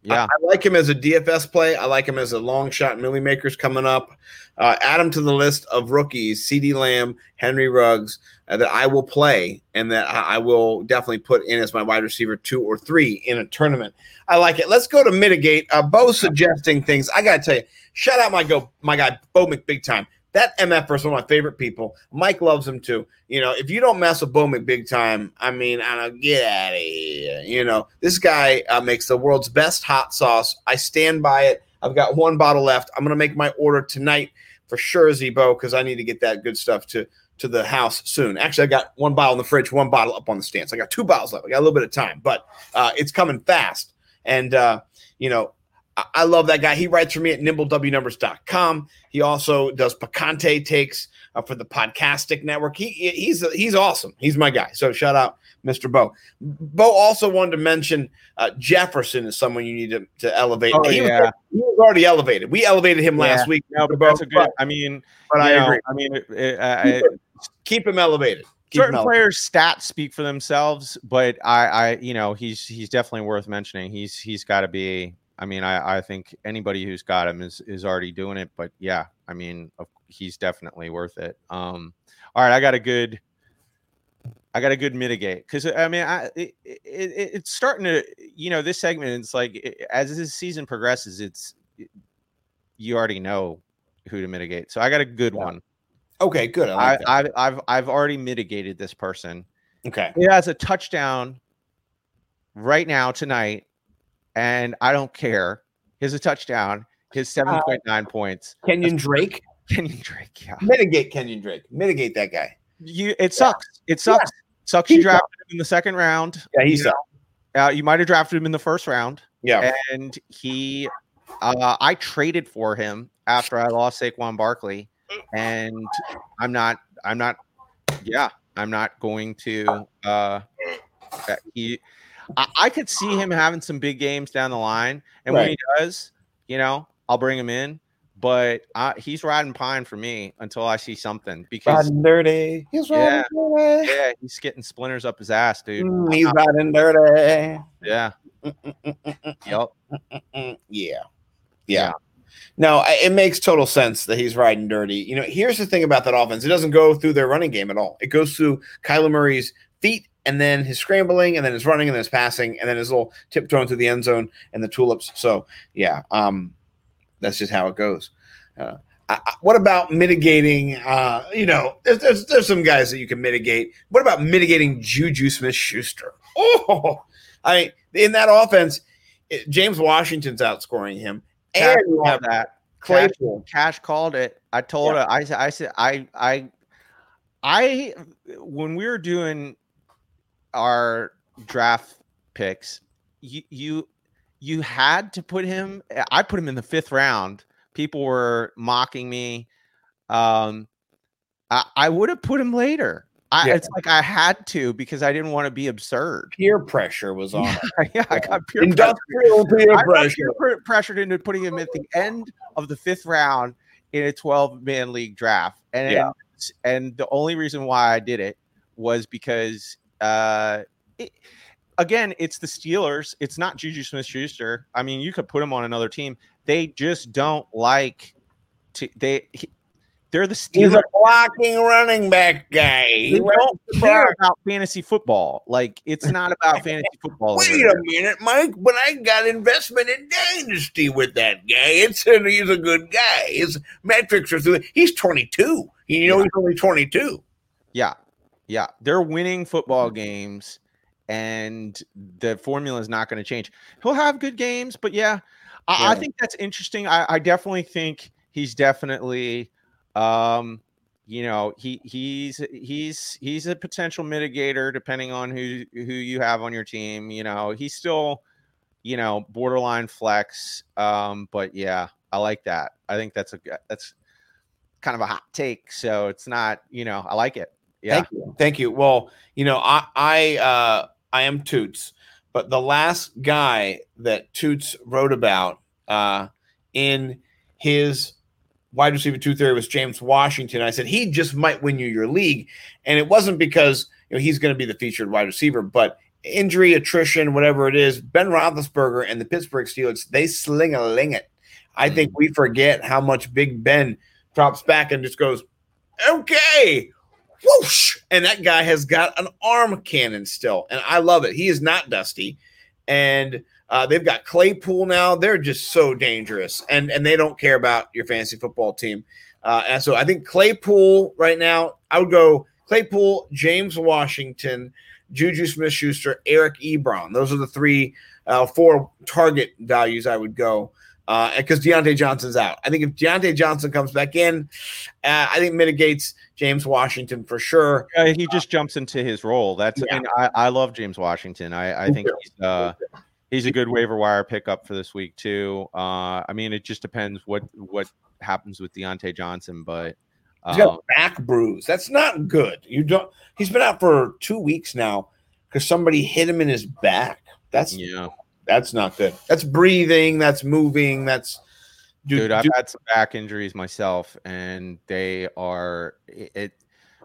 Yeah, I, I, like him as a DFS play. I like him as a long shot Milly Makers coming up. Uh, add him to the list of rookies: CeeDee Lamb, Henry Ruggs, uh, that I will play and that I, I will definitely put in as my wide receiver two or three in a tournament. I like it. Let's go to mitigate. Uh, Bo suggesting things. I gotta tell you, shout out my go my guy Bo McBig time. That MF is one of my favorite people. Mike loves him too. You know, if you don't mess with Bo big time, I mean, I don't get out of here. You know, this guy uh, makes the world's best hot sauce. I stand by it. I've got one bottle left. I'm gonna make my order tonight for sure, Zebo, because I need to get that good stuff to to the house soon. Actually, I got one bottle in the fridge, one bottle up on the stand. So I got two bottles left. I got a little bit of time, but uh, it's coming fast. And uh, you know, I love that guy. He writes for me at nimblewnumbers.com. He also does Picante takes uh, for the Podcastic Network. He he's he's awesome. He's my guy. So shout out Mr. Bo. Bo also wanted to mention uh, Jefferson is someone you need to, to elevate. Oh, he, yeah. was, he was already elevated. We elevated him last Yeah. week. No, but Bo, that's a good. but- I mean, but I know, agree. I mean, it, it, I, Keep him, keep him elevated. Certain players' stats speak for themselves, but I, I, you know, he's he's definitely worth mentioning. He's he's got to be. I mean, I, I think anybody who's got him is is already doing it. But yeah, I mean, he's definitely worth it. Um, all right, I got a good. I got a good mitigate because I mean, I it, it, it- it's starting to you know this segment. It's like it- as this season progresses, it's you already know who to mitigate. So I got a good Yeah. one. Okay, good. I I, like that. I've I've I've already mitigated this person. okay. He has a touchdown right now tonight, and I don't care. He has a touchdown. His seven point nine points. Kenyan Drake. [LAUGHS] Kenyan Drake. Yeah. Mitigate Kenyan Drake. Mitigate that guy. You. It sucks. It sucks. Sucks. You He drafted him in the second round. Yeah, he's you, uh, you might have drafted him in the first round, yeah. and he. Uh, I traded for him after I lost Saquon Barkley, and I'm not. I'm not. Yeah, I'm not going to. Uh, uh, he, I, I could see him having some big games down the line, and when he does, you know, I'll bring him in. But uh, he's riding pine for me until I see something because Riding dirty. He's Yeah. riding dirty. yeah, he's getting splinters up his ass, dude. Mm, he's riding dirty. Yeah. [LAUGHS] Yep. Yeah. Yeah. Yeah. No, it makes total sense that he's riding dirty. You know, here's the thing about that offense. It doesn't go through their running game at all. It goes through Kyler Murray's feet and then his scrambling and then his running and then his passing and then his little tiptoeing through the end zone and the tulips. So, yeah, um, that's just how it goes. Uh, I, I- what about mitigating? Uh, you know, there's, there's there's some guys that you can mitigate. What about mitigating Juju Smith Schuster? [LAUGHS] Oh, I in that offense, it, James Washington's outscoring him. Cash And you have that. Claypool. Cash called it. I told her. I said. I said. I. I. I. When we were doing our draft picks, you you you had to put him. I put him in the fifth round. People were mocking me. Um, I, I would have put him later. I, Yeah. It's like I had to because I didn't want to be absurd. Peer pressure was on. [LAUGHS] it. yeah, I got peer pressure. Industrial peer I got pressure. peer pre- pressured into putting him at the end of the fifth round in a 12 man league draft. And Yeah. and the only reason why I did it was because uh it, again, it's the Steelers. It's not Juju Smith Schuster. I mean, you could put him on another team. They just don't like to they he- They're the Steelers. He's a blocking running back guy. They He don't care about fantasy football. Like it's not about fantasy football. Wait a minute, Mike. But I got investment in Dynasty with that guy. It's and he's a good guy. His metrics are through. He's 22. You know, Yeah. he's only 22. Yeah. Yeah. They're winning football games and the formula is not going to change. He'll have good games, but yeah, I, I think that's interesting. I, I definitely think he's definitely um you know he he's he's he's a potential mitigator depending on who who you have on your team you know he's still you know borderline flex um but yeah i like that i think that's a that's kind of a hot take so it's not you know i like it yeah Thank you. Thank you. Well, you know, I I uh I am Toots, but the last guy that Toots wrote about uh in his wide receiver two theory was James Washington. I said he just might win you your league. And it wasn't because you know he's going to be the featured wide receiver, but injury, attrition, whatever it is, Ben Roethlisberger and the Pittsburgh Steelers, they sling a ling it. I think we forget how much Big Ben drops back and just goes, okay, whoosh. And that guy has got an arm cannon still. And I love it. He is not dusty. And uh, they've got Claypool now. They're just so dangerous. And and they don't care about your fantasy football team. Uh, and so I think Claypool right now, I would go Claypool, James Washington, Juju Smith Schuster, Eric Ebron. Those are the three, uh, four target values I would go. Uh, because Diontae Johnson's out. I think if Diontae Johnson comes back in, uh, I think mitigates James Washington for sure. Uh, he just jumps into his role. That's Yeah. and I, I love James Washington. I, I think he's uh he's a good waiver wire pickup for this week too. Uh I mean it just depends what what happens with Diontae Johnson, but He's got um, a back bruise. That's not good. You don't. He's been out for two weeks now because somebody hit him in his back. That's yeah, that's not good. That's breathing. That's moving. That's dude, I've had some back injuries myself, and they are it, it.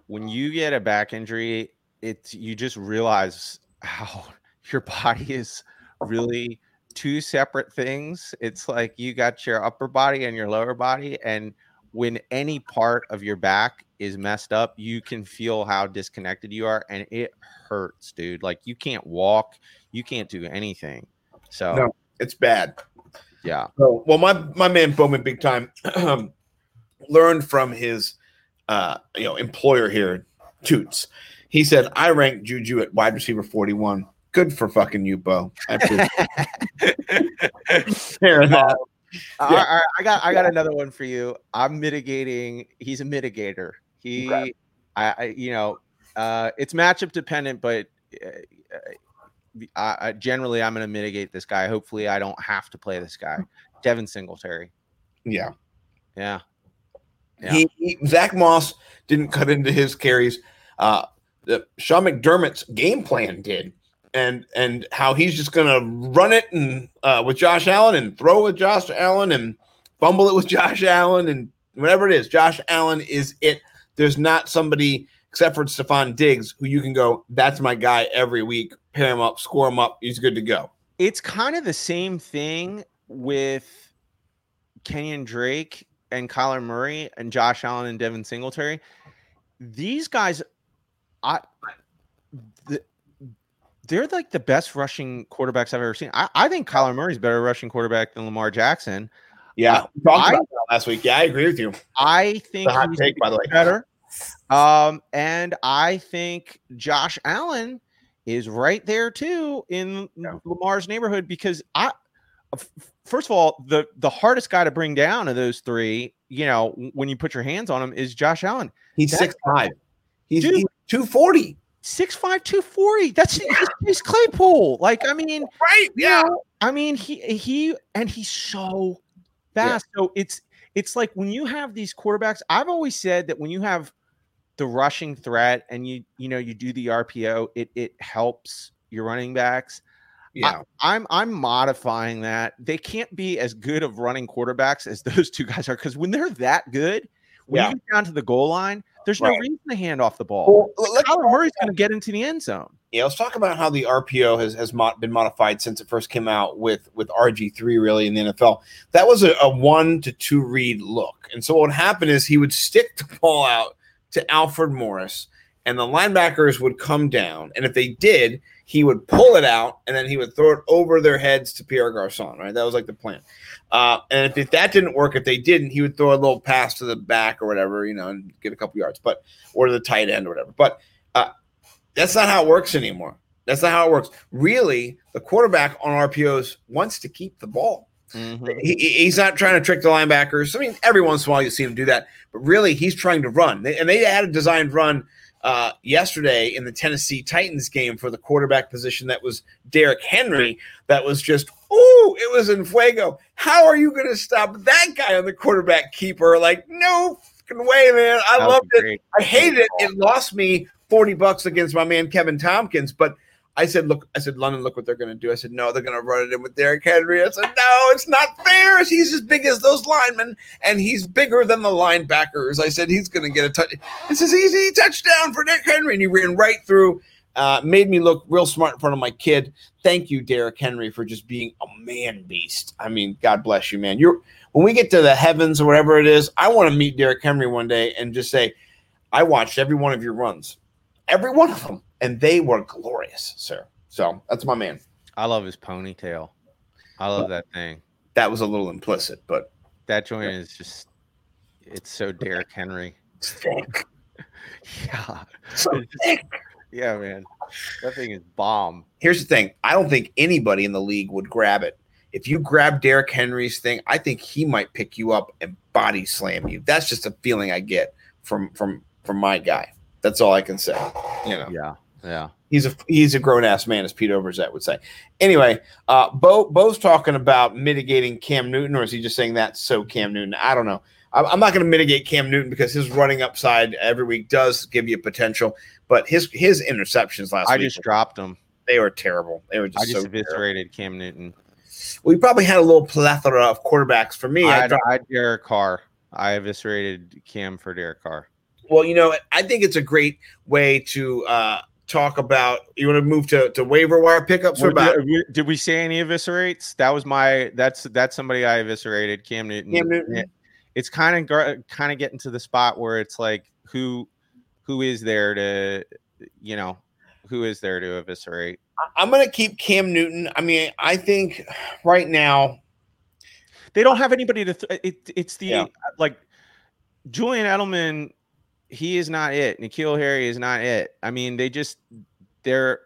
When you get a back injury, it's you just realize how [LAUGHS] your body is really two separate things. It's like you got your upper body and your lower body, and when any part of your back is messed up, you can feel how disconnected you are, and it hurts, dude. Like you can't walk, you can't do anything. So No. it's bad. yeah, So, well, my my man Bowman, big time, [CLEARS THROAT] learned from his uh, you know employer here, Toots. He said, "I ranked Juju at wide receiver forty one. Good for fucking you, Bo. I [LAUGHS] Fair [LAUGHS] enough. All Yeah. right, all right, I got I got another one for you. I'm mitigating. He's a mitigator. He, Okay. I, I, you know, uh, it's matchup dependent, but uh, I, I generally I'm going to mitigate this guy. Hopefully, I don't have to play this guy. Devin Singletary. Yeah. Yeah, Yeah. He, he Zach Moss didn't cut into his carries. Uh, the Sean McDermott's game plan did, and and how he's just gonna run it and uh, with Josh Allen and throw with Josh Allen and fumble it with [LAUGHS] Josh Allen and whatever it is. Josh Allen is it. There's not somebody except for Stefon Diggs who you can go. That's my guy every week. Pair him up, score him up. He's good to go. it's kind of the same thing with Kenyan Drake and Kyler Murray and Josh Allen and Devin Singletary. These guys, I, the, they're like the best rushing quarterbacks I've ever seen. I, I think Kyler Murray's better rushing quarterback than Lamar Jackson. Yeah, talked I- about that last week. Yeah, I agree with you. I think hot he's take, by the way. better. Um, and I think Josh Allen is right there too in Yeah. Lamar's neighborhood because I, first of all, the the hardest guy to bring down of those three, you know, when you put your hands on him, is Josh Allen. He's six five. He's, Dude. he's two forty. 6'5", 240. That's he's, he's Claypool. Like, I mean, [LAUGHS] Right. you know, I mean, he he and he's so fast. So it's it's like when you have these quarterbacks. I've always said that when you have the rushing threat and you you know you do the RPO, it it helps your running backs. Yeah. I'm I'm modifying that. They can't be as good of running quarterbacks as [LAUGHS] those two guys are because when they're that good, when Yeah. you get down to the goal line, there's no reason to hand off the ball. Well, let's, Kyler Murray's going to get into the end zone. Yeah, let's talk about how the RPO has has been modified since it first came out with with RG three really in the NFL. That was a, a one to two read look, and so what would happen is he would stick the ball out to Alfred Morris, and the linebackers would come down, and if they did, he would pull it out, and then he would throw it over their heads to Pierre Garcon. Right, that was like the plan. Uh, and if, if that didn't work, if they didn't, he would throw a little pass to the back or whatever, you know, and get a couple yards, but or the tight end or whatever. But uh, that's not how it works anymore. That's not how it works. Really, the quarterback on RPOs wants to keep the ball. Mhm. He, he- he's not trying to trick the linebackers. I mean, every once in a while you see him do that, but really he's trying to run. They- And they had a designed run uh, yesterday in the Tennessee Titans game for the quarterback position that was Derrick Henry. That was just, ooh, it was in fuego. How are you going to stop that guy on the quarterback keeper? Like, no fucking way, man. I That loved it. I hated it. It lost me 40 bucks against my man Kevin Tompkins, but I said, look, I said, London, look what they're going to do. I said, no, they're going to run it in with Derrick Henry. I said, no, it's not fair. He's as big as those linemen, and he's bigger than the linebackers. I said, he's going to get a touch. This is easy touchdown for Derrick Henry. And he ran right through, uh, made me look real smart in front of my kid. Thank you, Derrick Henry, for just being a man beast. I mean, God bless you, man. You're when we get to the heavens or whatever it is, I want to meet Derrick Henry one day and just say, I watched every one of your runs, every one of them, and they were glorious, sir. So that's my man. I love his ponytail. I love that thing. That was a little implicit, but That joint is just it's so Derrick Henry. thick. [LAUGHS] Yeah. So thick. Yeah, man. That thing is bomb. Here's the thing: I don't think anybody in the league would grab it. If you grab Derrick Henry's thing, I think he might pick you up and body slam you. That's just a feeling I get from from from my guy. That's all I can say. You know. Yeah. Yeah. he's a he's a grown ass man, as Pete Overzet would say. Anyway, uh, Bo Bo's talking about mitigating Cam Newton, or is he just saying that so Cam Newton? I don't know. I'm, I'm not going to mitigate Cam Newton because his running upside every week does give you potential, but his his interceptions last I week just dropped them. they were terrible. They were just, I just so terrible. eviscerated Cam Newton. We probably had a little plethora of quarterbacks. For me, I I dropped I Derek Carr. I eviscerated Cam for Derek Carr. Well, you know, I think it's a great way to uh, talk about. You want to move to, to waiver wire pickups or about did, we- did we say any eviscerates? That was my. That's that's somebody I eviscerated. Cam Newton. Cam Newton? It's kind of kind of getting to the spot where it's like who who is there to you know who is there to eviscerate? I'm to keep Cam Newton. I mean, I think right now, They don't have anybody to. Th- it, it's the Yeah. like Julian Edelman. He is not it. N'Keal Harry is not it. I mean, they just they're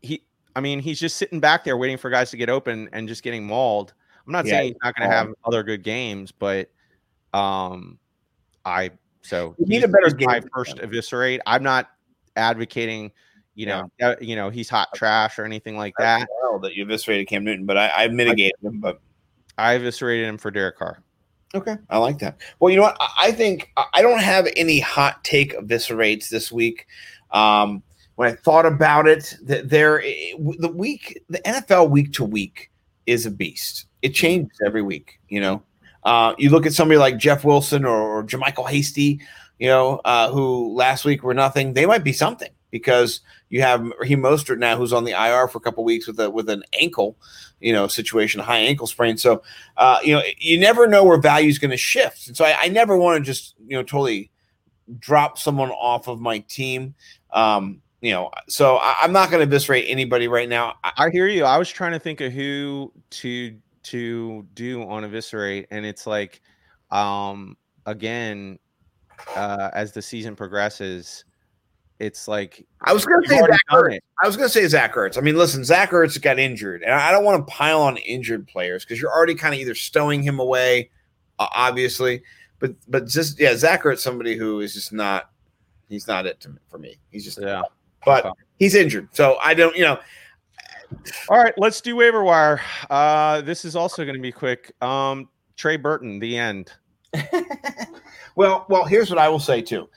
he. I mean, he's just sitting back there waiting for guys to get open and just getting mauled. I'm not Yeah, saying he's not going to mauled. have other good games, but um, I so You need a better he's my first eviscerate. I'm not advocating, you know, uh, you know, he's hot trash or anything like that. well, that you eviscerated Cam Newton, but I, I mitigated him. But I eviscerated him for Derek Carr. Okay, I like that. Well, you know what? I, think I- I don't have any hot take eviscerates this week. Um, when I thought about it, that there the week, the NFL week to week is a beast. It changes every week. You know, uh, you look at somebody like Jeff Wilson or, or JaMycal Hasty, you know, uh, who last week were nothing. They might be something because you have Raheem Mostert now, who's on the IR for a couple weeks with a with an ankle, you know, situation, high ankle sprain. So, uh, you know, you never know where value is going to shift. And so, I, I never want to just you know totally drop someone off of my team. Um, you know, so I, I'm not going to eviscerate anybody right now. I, I hear you. I was trying to think of who to to do on eviscerate, and it's like, um, again, uh, as the season progresses, it's like I was going to say Zach done Ertz. I was going to say Zach Ertz. I mean, listen, Zach Ertz got injured, and I don't want to pile on injured players because you're already kind of either stowing him away, uh, obviously, but but just yeah, Zach Ertz, somebody who is just not, he's not it to me, for me. He's just, Yeah. but Okay. he's injured, so I don't, you know, All right, let's do waiver wire. Uh, this is also going to be quick. Um, Trey Burton, the end. [LAUGHS] well, well, here's what I will say too.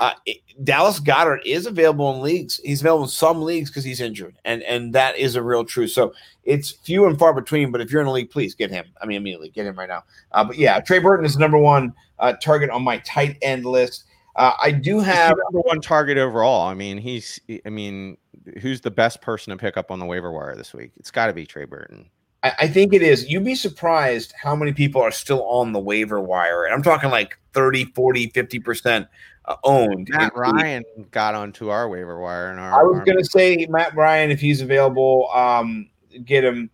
Uh, it- Dallas Goedert is available in leagues. He's available in some leagues because he's injured, and and that is a real truth. So it's few and far between. But if you're in a league, please get him. I mean, immediately get him right now. Uh, but yeah, Trey Burton is number one uh, target on my tight end list. Uh, I do have number one target overall. I mean, he's. I mean, who's the best person to pick up on the waiver wire this week? It's got to be Trey Burton. I, I think it is. You'd be surprised how many people are still on the waiver wire. And I'm talking like 30, 40, 50% uh, owned. Matt in- Ryan got onto our waiver wire, and our, I was going to say Matt Ryan, if he's available, um, get him.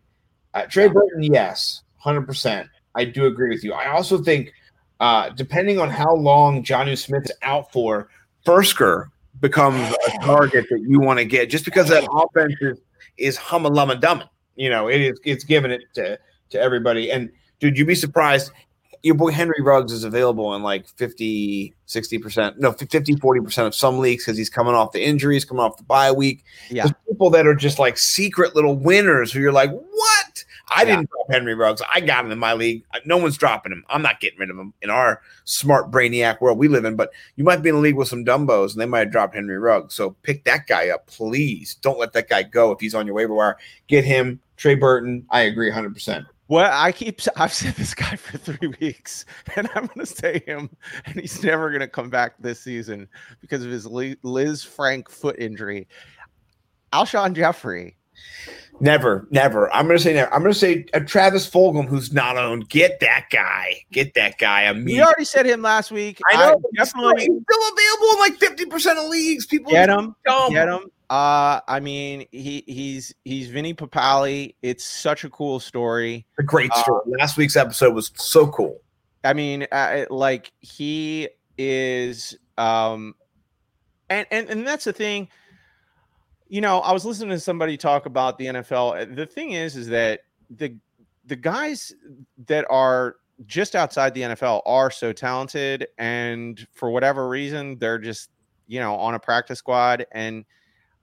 Uh, Trey Burton, yes, 100%. I do agree with you. I also think, uh, depending on how long Jonnu Smith is out for, Firkser becomes a target that you want to get just because that offense is, is humma lumma dummin. You know, it is it's giving it to, to everybody. And dude, you'd be surprised. Your boy Henry Ruggs is available in like 50, 60%, no, 50, 40% of some leagues because he's coming off the injuries, coming off the bye week. Yeah. There's people that are just like secret little winners who you're like, what? I Yeah. didn't drop Henry Ruggs. I got him in my league. No one's dropping him. I'm not getting rid of him in our smart brainiac world we live in. But you might be in a league with some dumbos and they might have dropped Henry Ruggs. So pick that guy up, please. Don't let that guy go if he's on your waiver wire. Get him. Trey Burton. I agree 100%. Well, I keep I've said this guy for three [LAUGHS] weeks, and I'm going to say him, and he's never going to come back this season because of his Lisfranc foot injury. Alshon Jeffery. Never, never. I'm to say never. I'm to say uh, Travis Fulgham, who's not owned. Get that guy. Get that guy We already said him last week. I know. still- definitely he's still available in like 50% of leagues. People get him. dumb. Get him. Uh, I mean, he he's he's Vinny Papale. It's such a cool story. A great Uh, story. Last week's episode was so cool. I mean, uh, like he is, um, and and and that's the thing. You know, I was listening to somebody talk about the NFL. Uh, the thing is, is that the the guys that are just outside the NFL are so talented, and for whatever reason, they're just you know on a practice squad. And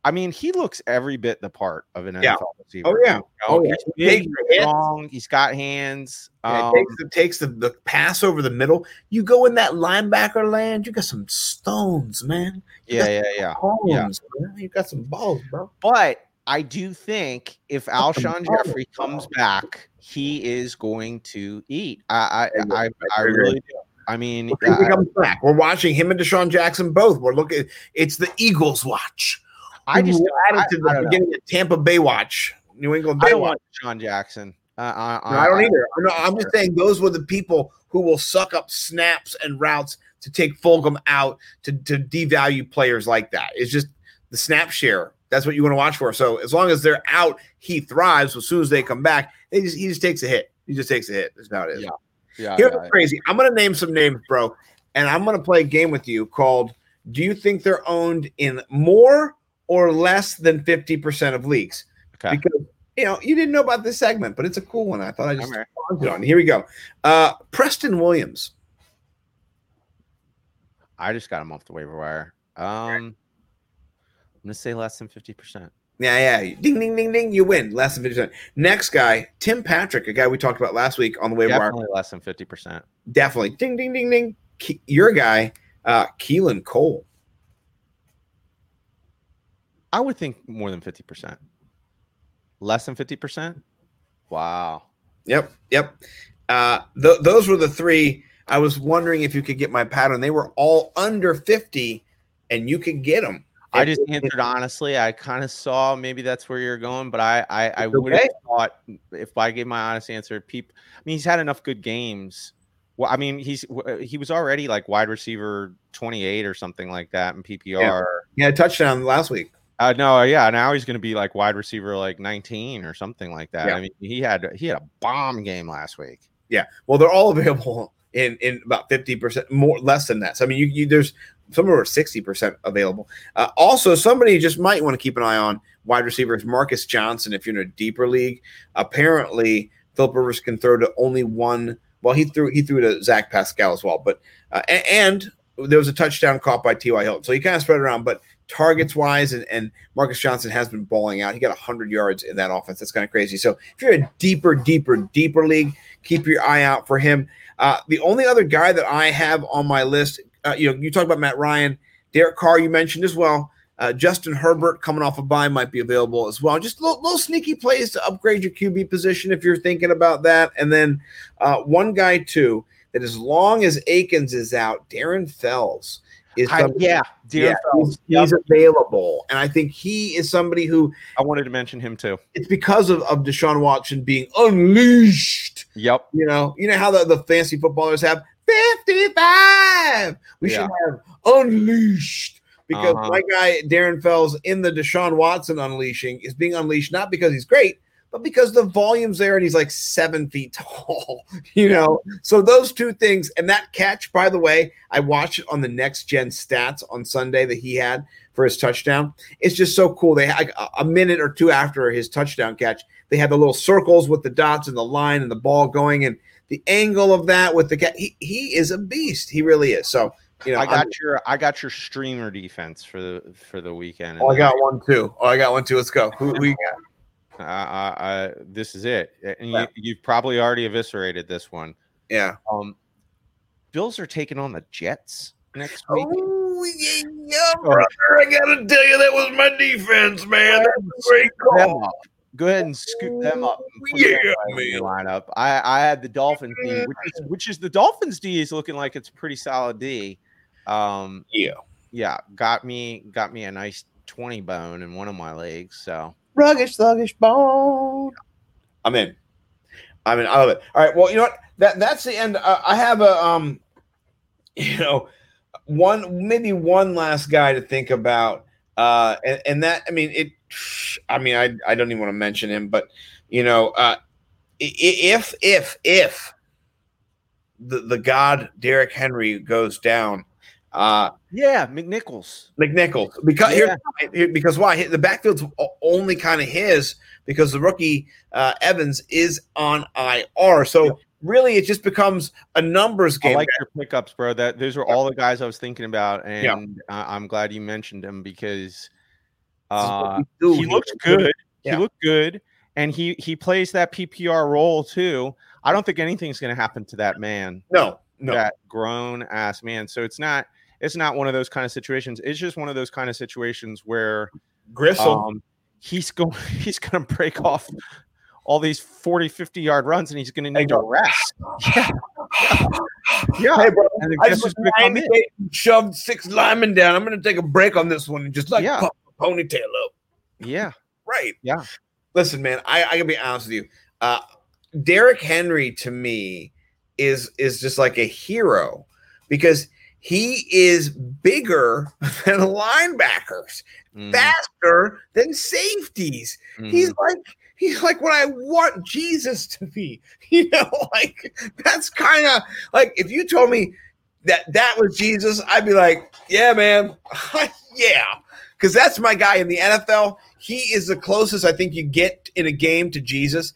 I mean, he looks every bit the part of an Yeah. NFL receiver. Oh, yeah. You know, Oh, yeah. he's He big, takes the strong. He's got hands. Yeah, Um, takes, it takes the, the pass over the middle. You go in that linebacker land, you got some stones, man. You yeah, yeah, yeah. Homes, man. You got some balls, bro. But I do think if Alshon Jeffery comes back, he is going to eat. I I I I, really do. I mean, Look, he comes back. We're watching him and DeSean Jackson both. We're looking. It's the Eagles watch. I just We're added I, to the beginning of Tampa Bay watch. New England I Bay don't watch. want Sean Jackson. Uh, I, No, I don't uh, either. No, I'm just saying those were the people who will suck up snaps and routes to take Fulgham out to, to devalue players like that. It's just the snap share. That's what you want to watch for. So as long as they're out, he thrives. As soon as they come back, they just, he just takes a hit. He just takes a hit. That's how it is. Yeah. Yeah, Here's yeah, crazy. I'm going to name some names, bro, and I'm going to play a game with you called Do you think they're owned in more or less than 50% of leaks. Okay. Because, you know, you didn't know about this segment, but it's a cool one. I thought I just spawned it on. Here we go. Uh, Preston Williams. I just got him off the waiver wire. Um, I'm gonna say less than fifty percent. Yeah, yeah. Ding, ding, ding, ding. You win. Less than 50%. Next guy, Tim Patrick, a guy we talked about last week on the waiver wire. Definitely less than fifty percent. Definitely. Ding, ding, ding, ding. Ke- your guy, uh, Keelan Cole. I would think more than fifty percent. Less than fifty percent. Wow. Yep, yep. Uh, th- those were the three. I was wondering if you could get my pattern. They were all under 50, and you could get them. I just answered honestly. I kind of saw maybe that's where you're going, but I I, I would have okay. thought if I gave my honest answer, people. I mean, he's had enough good games. Well, I mean, he's he was already like wide receiver 28 or something like that in PPR. Yeah, a touchdown last week. Uh, no, yeah, now he's going to be like wide receiver like 19 or something like that. Yeah. I mean, he had he had a bomb game last week. Yeah. Well, they're all [LAUGHS] available in in about 50% more less than that. So I mean, you, you there's some are 60% available. Uh, also, somebody just might want to keep an eye on wide receivers Marcus Johnson if you're in a deeper league. Apparently, Philip Rivers can throw to only one. Well, he threw he threw to Zach Pascal as well, but uh, a- and there was a touchdown caught by T.Y. Hilton. So he kind of spread around, but targets wise, and, and Marcus Johnson has been balling out. He got 100 yards in that offense. That's kind of crazy. So if you're a deeper, deeper, deeper league, keep your eye out for him. Uh, the only other guy that I have on my list, uh, you know, you talk about Matt Ryan, Derek Carr, you mentioned as well. Uh, Justin Herbert coming off a bye might be available as well. Just little, little sneaky plays to upgrade your QB position if you're thinking about that. And then uh, one guy too that as long as Akins is out, Darren Fells. Is I, somebody, yeah, yeah, he's, Yep. he's available, and I think he is somebody who I wanted to mention him too. it's because of, of Deshaun Watson being unleashed. Yep. You know, you know how the, the fancy footballers have 55. We Yeah. should have unleashed because Uh-huh. my guy Darren Fells in the Deshaun Watson unleashing is being unleashed not because he's great, but because the volume's there and he's like seven feet [LAUGHS] tall. You know, so those two things and that catch, by the way, I watched it on the next gen stats on Sunday that he had for his touchdown. It's just so cool. They had a- minute or two after his touchdown catch, they had the little circles with the dots and the line and the ball going and the angle of that with the cat. He, he is a beast. He really is. So, you know, I got I'm- your I got your streamer defense for the for the weekend. oh, I got one too. Oh, I got one too. Let's go. Who, you got? Uh, uh, uh, this is it, and Yeah. you, you've probably already eviscerated this one. Yeah. Um, Bills are taking on the Jets next week. Oh, yeah, yeah, brother. I got to tell you, that was my defense, man. That's a great call. Go ahead and scoop them up. Yeah, your lineup. I, I had the Dolphins D, which is, which is the Dolphins D is looking like it's pretty solid D. Um, Yeah. yeah, got me got me a nice twenty bone in one of my legs. So Ruggish, sluggish bone. I'm in. I'm in. I love it. All right. Well, you know what? That that's the end. Uh, I have a um, you know, one maybe one last guy to think about. Uh, and, and that I mean it. I mean I I don't even want to mention him, but you know, uh, if if if the the god Derrick Henry goes down, uh, yeah, McNichols. McNichols because Yeah. why- here- because why the backfield's only kind of his because the rookie uh, Evans is on IR. So really, it just becomes a numbers game. I like your pickups, bro. That those are all the guys I was thinking about, and Yeah. I, I'm glad you mentioned him because This is what uh, he looks good. Yeah. He looked good, and he he plays that PPR role too. I don't think anything's going to happen to that man, No, no, that grown ass man. So it's not it's not one of those kind of situations. It's just one of those kind of situations where Grissom um, he's going [LAUGHS] he's going to break off all these 40 50 yard runs and he's going to need to rest [LAUGHS] yeah yeah hey, bro, I just who's gonna come in? shoved six linemen down. I'm going to take a break on this one and just like Yeah. pop the ponytail up. yeah [LAUGHS] Right. Yeah. Listen, man, I, I gotta be honest with you. Uh Derrick Henry to me is is just like a hero because he is bigger [LAUGHS] than linebackers, Mhm, faster than safeties. He's mhm. like he's like what I want Jesus to be. [LAUGHS] You know, like that's kind of like if you told me that that was Jesus, I'd be like, yeah, man, [LAUGHS] yeah, because that's my guy in the NFL. He is the closest I think you get in a game to Jesus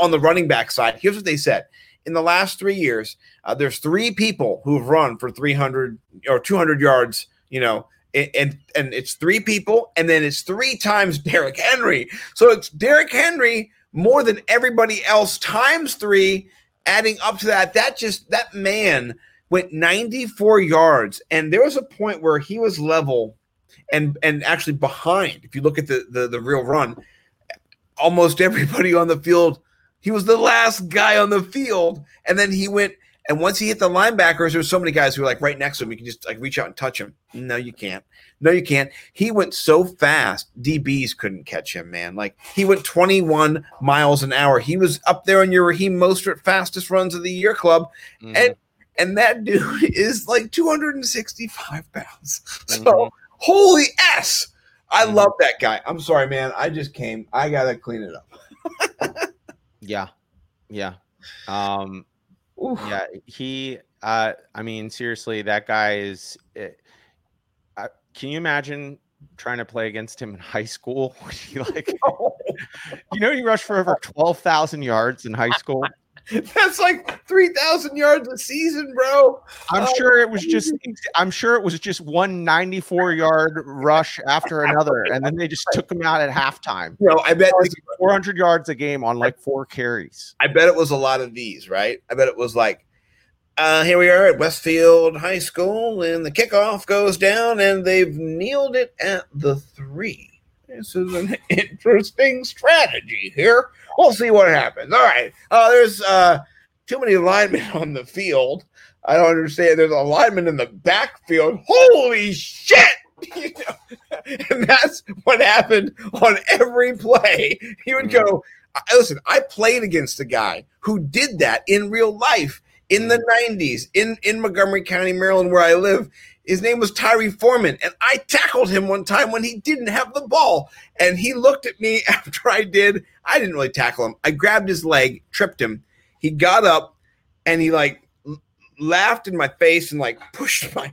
on the running back side. Here's what they said. In the last three years, uh, there's three people who've run for 300 or 200 yards, you know, and, and it's three people, and then it's three times [LAUGHS] Derrick Henry. So it's Derrick Henry more than everybody else times three, adding up to that. That just that man went 94 yards, and there was a point where he was level and and actually behind. If you look at the the, the real run, almost [LAUGHS] everybody on the field, he was the last guy on the field, and then he went. And once he hit the linebackers, there's so many guys who are like right next to him. You can just like reach out and touch him. No, you can't. No, you can't. He went so fast, DBs couldn't catch him, man. Like he went 21 miles an hour. He was up there on your Raheem Mostert fastest runs of the year club. Mhm, And and that [LAUGHS] dude is like 265 pounds. [LAUGHS] So mhm. holy s! I Mhm. love that guy. I'm sorry, man. I just came. I gotta clean it up. [LAUGHS] yeah. Yeah. Um Oof. yeah he uh i mean seriously that guy is uh, uh, can you imagine trying to play against him in [LAUGHS] high school he like [LAUGHS] [LAUGHS] you know he rushed for over 12,000 yards in high school [LAUGHS] That's like 3,000 yards a season, bro. i'm Oh, sure it was just i'm sure it was just one 94 yard rush after [LAUGHS] another and then they just took him out at halftime You know, I bet Like 400 yards a game on like four carries I bet it was a lot of these, right? I bet it was like, uh, here we are at Westfield High School, and the kickoff goes down, and they've kneeled it at the three. This is an [LAUGHS] interesting strategy here. We'll see what happens. All right. Uh, there's uh, too many linemen [LAUGHS] on the field. I don't understand. There's a lineman in the backfield. Holy shit! [LAUGHS] You know? and that's what happened on every play. He would go, listen, I played against a guy who did that in real life in the 90s in, in Montgomery County, Maryland, where I live. His name was Tyree Foreman, and I tackled him one time when he didn't have the ball. And he looked at me [LAUGHS] after I did. I didn't really tackle him. I grabbed his leg, tripped him. He got up and he like laughed in my face and like pushed my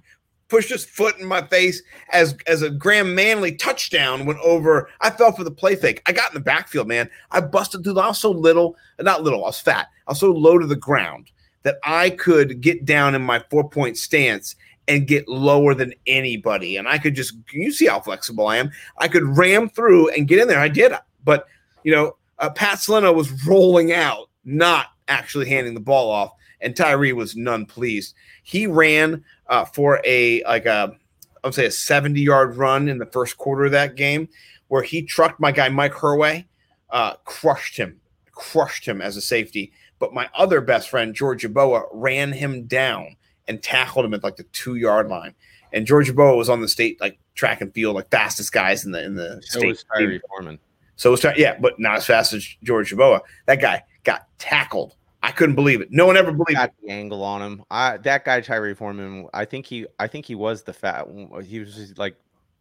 pushed his foot in my face as as a Graham Manley touchdown went over. I fell for the play fake. I got in the backfield, man. I busted through. I was so little, not little. I was fat. I was so low to the ground that I could get down in my four point stance and get lower than anybody. And I could just you see how flexible I am. I could ram through and get in there. I did, but you know, uh, Pat Salino was rolling out, not actually handing the ball off, and Tyree was none pleased. He ran uh, for a like a I would say a 70 yard run in the first quarter of that game where he trucked my guy Mike Herway, uh, crushed him, crushed him as a safety. But my other best friend, George Boa, ran him down and tackled him at like the two yard line. And George Boa was on the state like track and field, like fastest guys in the in the So state. was Tyree Foreman. So it's yeah, but not as fast as George Boa. That guy got tackled. I couldn't believe it. No one ever believed it. Got the angle on him. I that guy Tyree Foreman. I think he. I think he was the fat. He was just, like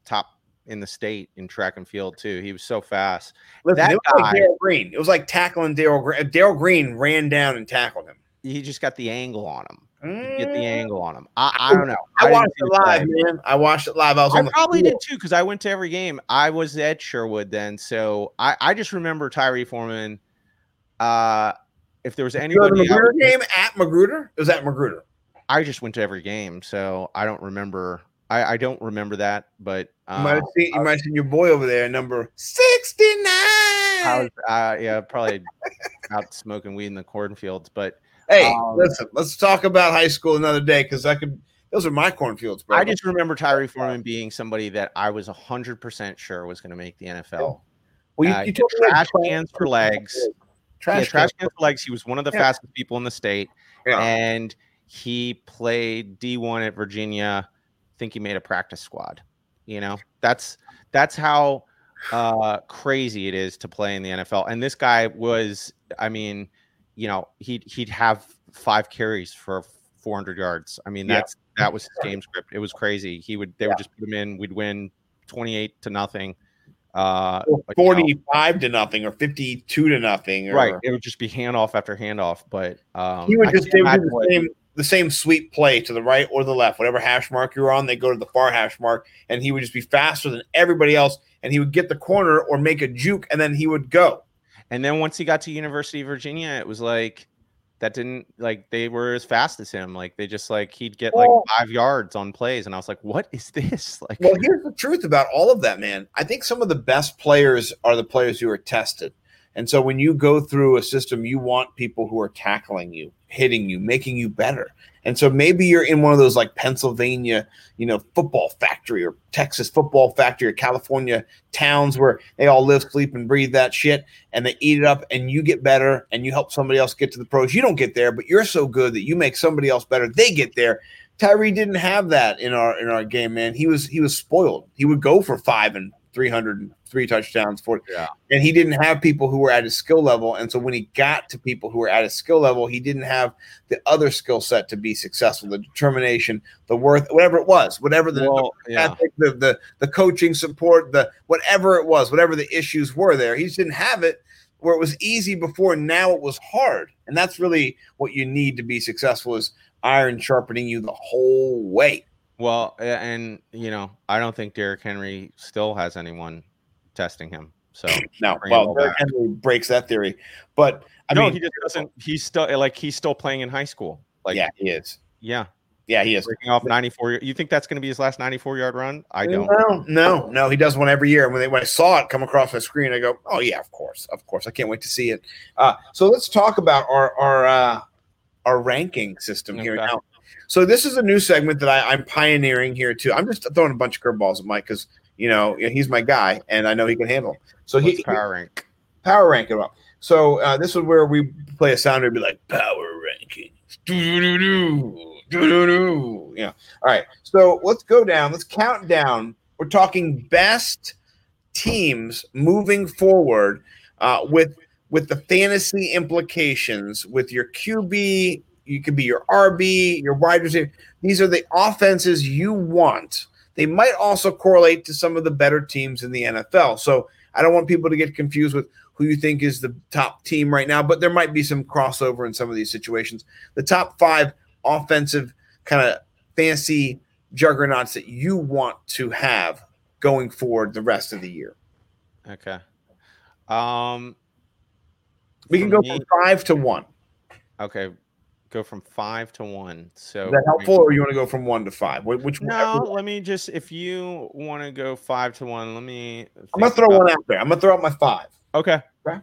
top in the state in track and field too. He was so fast. Listen, that it was like guy- Darrell Green. It was like tackling Darrell Green. Darrell Green ran down and tackled him. He just got the angle on him. Get the Mm. angle on him. I, I don't know. I didn't watched it the play. live, man. I watched it live. I was I on the probably field. did too because I went to every game. I was at Sherwood then, so I, I just remember Tyree Foreman. Uh, if there was You know the anybody, I, Magruder game at Magruder. It was at Magruder. I just went to every game, so I don't remember. I, I don't remember that, but You might uh, have seen, you might have seen your boy over there, number sixty nine. I was uh, yeah [LAUGHS] probably out smoking weed in the cornfields. But Hey, um, listen, let's talk about high school another day because I could. Those are my cornfields, bro. I just remember Tyree Foreman being somebody that I was hundred percent sure was going to make the NFL. well, uh, you, you told me trash cans for legs. Trash, yeah, trash cans. for legs. He was one of the Yeah. fastest people in the state. Yeah. and he played D1 at Virginia. Think he made a practice squad. You know, that's that's how uh crazy it is to play in the NFL. And this guy was, I mean, you know, he'd he'd have five carries for 400 yards. I mean, Yeah. that's that was his game script. It was crazy. He would they would just put him in. We'd win 28 to nothing. Uh, Or but, you know, to nothing, or fifty-two to nothing, or, right. It would just be handoff after handoff. But um, He would just would do the what- same the same sweep play to the right or the left, whatever hash mark you're on. They go to the far hash mark, and he would just be faster than everybody else, and he would get the corner or make a juke, and then he would go. And then once he got to University of Virginia, it was like that didn't like they were as fast as him. Like they just like he'd get like five yards on plays, and I was like, "What is this?" [LAUGHS] Like, Well, here's the truth about all of that, man. I think some of the best players are the players who are tested. And so when you go through a system, you want people who are tackling you, hitting you, making you better. And so maybe you're in one of those like Pennsylvania, you know, football factory or Texas football factory or California towns where they all live, sleep, and breathe that shit and they eat it up and you get better and you help somebody else get to the pros. You don't get there, but you're so good that you make somebody else better. They get there. Tyree didn't have that in our in our game, man. He was he was spoiled. He would go for five and 300 three touchdowns for Yeah. and he didn't have people who were at his skill level. And so when he got to people who were at his skill level he didn't have the other skill set to be successful the determination the worth whatever it was whatever the, well, the yeah, the, the the coaching support the whatever it was whatever the issues were there he just didn't have it where it was easy before now it was hard. And that's really what you need to be successful is iron sharpening you the whole way well, and you know, I don't think Derrick Henry still has anyone testing him. So [CLEARS THROAT] no well Derrick back. Henry breaks that theory but i no, mean he just doesn't. He's still like he's still playing in high school. Like, yeah he is yeah, yeah he is breaking off 94. You think that's going to be his last 94 yard run? I don't. No, no, no. He does one every year. And when, they, when I saw it come across my screen, I go, "Oh yeah, of course, of course. I can't wait to see it." Uh, so let's talk about our our uh, our ranking system here now. So this is a new segment that I, I'm pioneering here too. I'm just throwing a bunch of curveballs at Mike because you know he's my guy and I know he can handle. So What's he power rank? power rank it up. So uh, this is where we play a sounder and be like power rankings. Do-do-do-do, do-do-do. Yeah. All right. So let's go down. Let's count down. We're talking best teams moving forward uh, with with the fantasy implications with your QB. You could be your RB, your wide receiver. These are the offenses you want. They might also correlate to some of the better teams in the NFL. So I don't want people to get confused with who you think is the top team right now, but there might be some crossover in some of these situations. The top five offensive kind of fancy juggernauts that you want to have going forward the rest of the year. Okay. Um, we can go me- from five to one. okay. Go from five to one. So Is that helpful, or you want to go from one to five? Which No, let me just if you want to go five to one, let me. I'm gonna throw one out there. I'm gonna throw out my five. Okay, All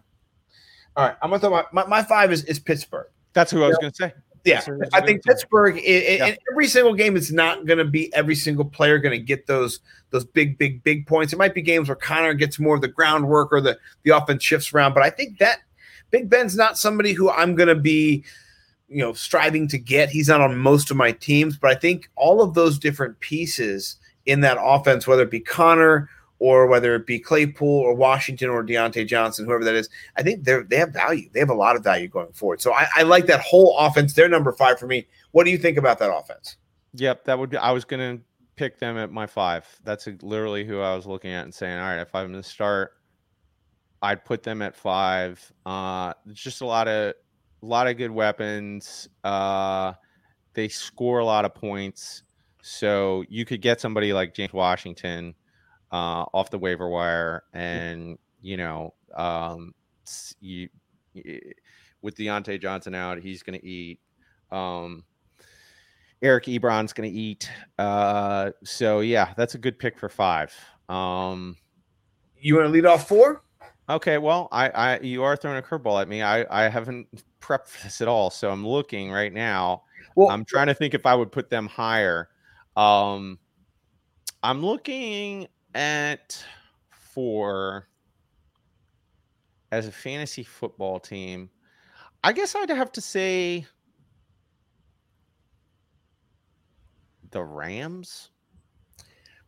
right, I'm gonna throw my my, my five is, is Pittsburgh. that's who I was gonna say. Yeah, I was I gonna think. Pittsburgh i- i- Yeah. in every single game. It's not going to be every single player going to get those those big, big, big points. It might be games where Connor gets more of the groundwork or the the offense shifts around. But I think that Big Ben's not somebody who I'm going to be, you know, striving to get. He's not on most of my teams, but I think all of those different pieces in that offense, whether it be Connor or whether it be Claypool or Washington or Diontae Johnson, whoever that is, I think they they have value. They have a lot of value going forward. So I, I like that whole offense. They're number five for me. What do you think about that offense? Yep, that would be. I was gonna pick them at my five. That's literally who I was looking at and saying, all right, if I'm gonna start, I'd put them at five. Uh, just a lot of, a lot of good weapons. Uh, they score a lot of points, so you could get somebody like James Washington uh, off the waiver wire, and you know, um, you, with Diontae Johnson out, he's gonna eat. Um, Eric Ebron's going to eat. Uh, so yeah, that's a good pick for five. Um, You want to lead off four? Okay, well, I, I you are throwing a curveball at me. I, I haven't [LAUGHS] prepped for this at all, so I'm looking right now. Well, I'm trying to think if I would put them higher. Um, I'm looking at four as a fantasy football team. I guess I'd have to say the Rams.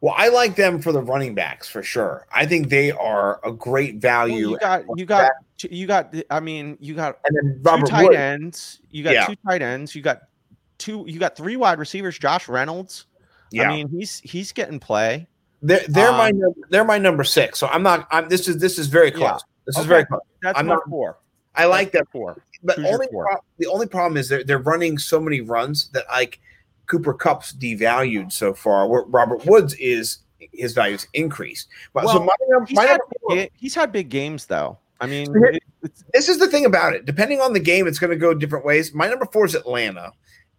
Well, I like them for the running backs for sure. I think they are a great Well, value. you got you got you got I mean you got and then two tight Wood. ends. You got Yeah. two tight ends. You got two. You got three wide receivers. Josh Reynolds. Yeah, I mean he's he's getting play. they're they're my um, num- they're my number six. So I'm not. I'm this is this is very Yeah. close. This is very close. That's I'm my not- four. I like that four. But Who's only pro- the only problem is they're they're running so many runs that like Cooper Kupp's devalued so far. Where Robert Woods is his value's increased. But so Well, my, He's my had, number he's had big games though. I mean, So here- it- it's, this is the thing about it. Depending on the game, it's going to go different ways. My number four is Atlanta,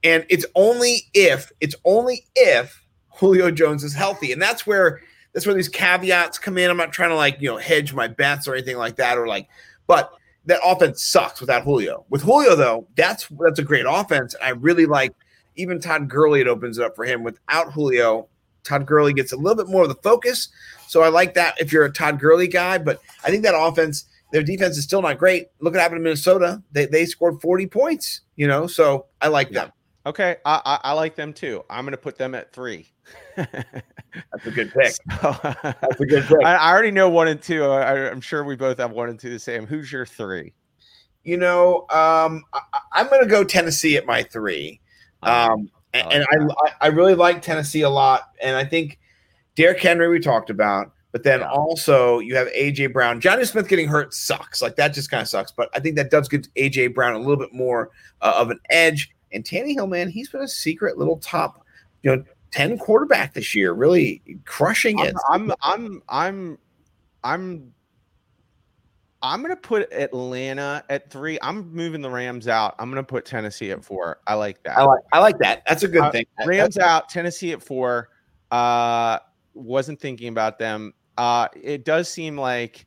and it's only if it's only if Julio Jones is healthy, and that's where that's where these caveats come in. I'm not trying to like you know hedge my bets or anything like that, or like, but that offense sucks without Julio. With Julio though, that's that's a great offense. I really like even Todd Gurley. It opens it up for him. Without Julio, Todd Gurley gets a little bit more of the focus. So I like that if you're a Todd Gurley guy, but I think that offense their defense is still not great. Look what happened in Minnesota. They, they scored 40 points, you know, so I like them. okay. I, I I like them too. I'm going to put them at three. [LAUGHS] That's a good pick. So- [LAUGHS] That's a good pick. I, I already know one and two. I, I'm sure we both have one and two the same. Who's your three? You know, um, I, I'm going to go Tennessee at my three. Um, and I, I really like Tennessee a lot. And I think Derrick Henry, we talked about, but then Yeah. also you have AJ Brown. Jonnu Smith getting hurt sucks. Like that just kind of sucks. But I think that does give AJ Brown a little bit more uh, of an edge. And Tannehill, man, he's been a secret little top, you know, 10 quarterback this year, really crushing it. I'm, I'm I'm I'm I'm I'm gonna put Atlanta at three. I'm moving the Rams out. I'm gonna put Tennessee at four. I like that. I like I like that. That's a good Uh, thing. Rams out, Tennessee at four. Uh, wasn't thinking about them. Uh, it does seem like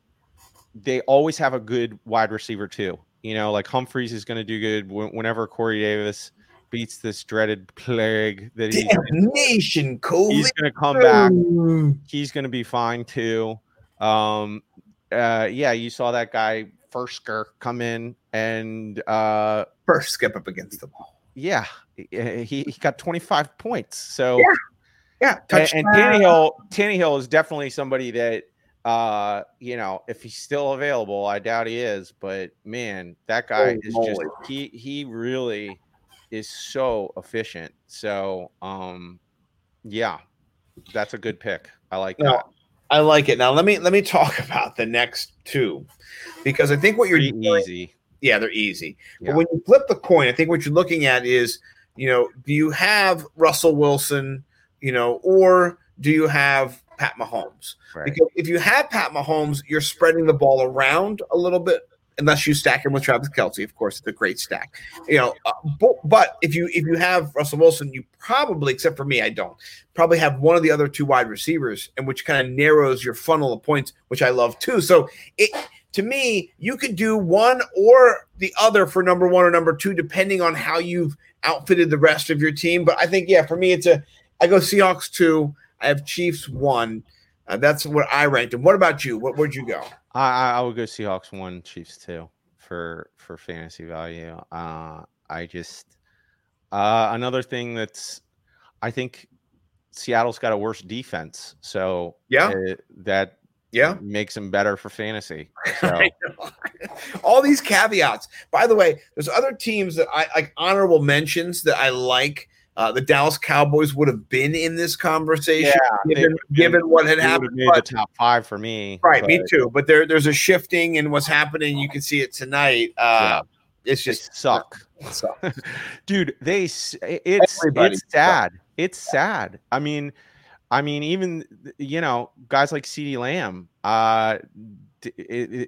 they always have a good wide receiver too. You know, like Humphries is going to do good whenever Corey Davis beats this dreaded plague that he's, Damnation, Coley. he's going to come back. He's going to be fine too. Um, uh, yeah, you saw that guy Firkser come in and uh, First skip up against the ball. yeah, he, he got 25 points. So Yeah, Yeah, and, touchdown. and Tannehill, Tannehill is definitely somebody that uh, you know, if he's still available, I doubt he is, but man, that guy Holy is moly. just he he really is so efficient. So um yeah, that's a good pick. I like that. I like it. Now let me let me talk [LAUGHS] about the next two because I think what you're Pretty doing, easy. yeah, they're easy. Yeah. But when you flip the coin, I think what you're looking at is, you know, do you have Russell Wilson, you know, or do you have Pat Mahomes? Right. Because if you have Pat Mahomes, you're spreading the ball around a little bit, unless you stack him with Travis Kelce. Of course, it's a great stack. You know, uh, but, but if you if you have Russell Wilson, you probably, except for me, I don't probably have one of the other two wide receivers, and which kind of narrows your funnel of points, which I love too. So it to me, you could do one or the other for number one or number two, depending on how you've outfitted the rest of your team. But I think, yeah, for me, it's a I go Seahawks two. I have Chiefs one. Uh, that's what I ranked. And what about you? What where'd you go? I, I I would go Seahawks one, Chiefs two for for fantasy value. Uh, I just uh, another thing that's I think Seattle's got a worse defense, so Yeah. it- that Yeah. makes them better for fantasy. [LAUGHS] So [LAUGHS] All these caveats. By the way, there's other teams that I like honorable mentions that I like. Uh, the Dallas Cowboys would have been in this conversation they given, given what had they happened. made But, the top five for me. right, me too. But there, there's a shifting in what's happening. You can see it tonight. Uh, It's They just suck. [LAUGHS] so. [LAUGHS] dude they it's Everybody it's sad it's sad i mean i mean even you know guys like CeeDee Lamb uh it-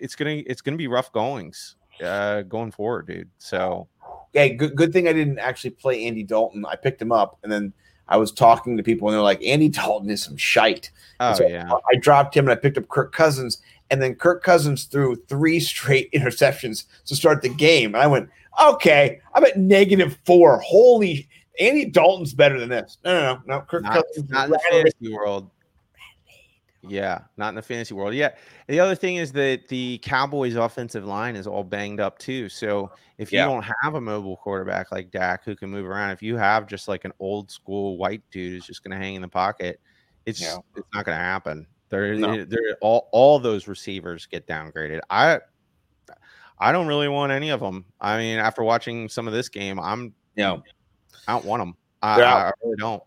it's gonna it's gonna be rough goings uh going forward dude so Hey, good good thing I didn't actually play Andy Dalton. I picked him up and then I was talking to people and they're like, Andy Dalton is some shite. oh So yeah I dropped him and I picked up Kirk Cousins, and then Kirk Cousins threw three [LAUGHS] straight interceptions to start the game. And I went, okay, I'm at negative four. Holy, Andy Dalton's better than this. No, no, no, no. Kirk not, Cousins, not in the fantasy world yeah not in the fantasy world yeah the other thing is that the cowboys offensive line is all banged up too so if you don't have a mobile quarterback like Dak who can move around if you have just like an old school white dude who's just going to hang in the pocket it's Yeah. it's not going to happen. They're, No. they're all all those receivers get downgraded. I i don't really want any of them i mean after watching some of this game i'm yeah, i don't want them I, They're I, out. I really don't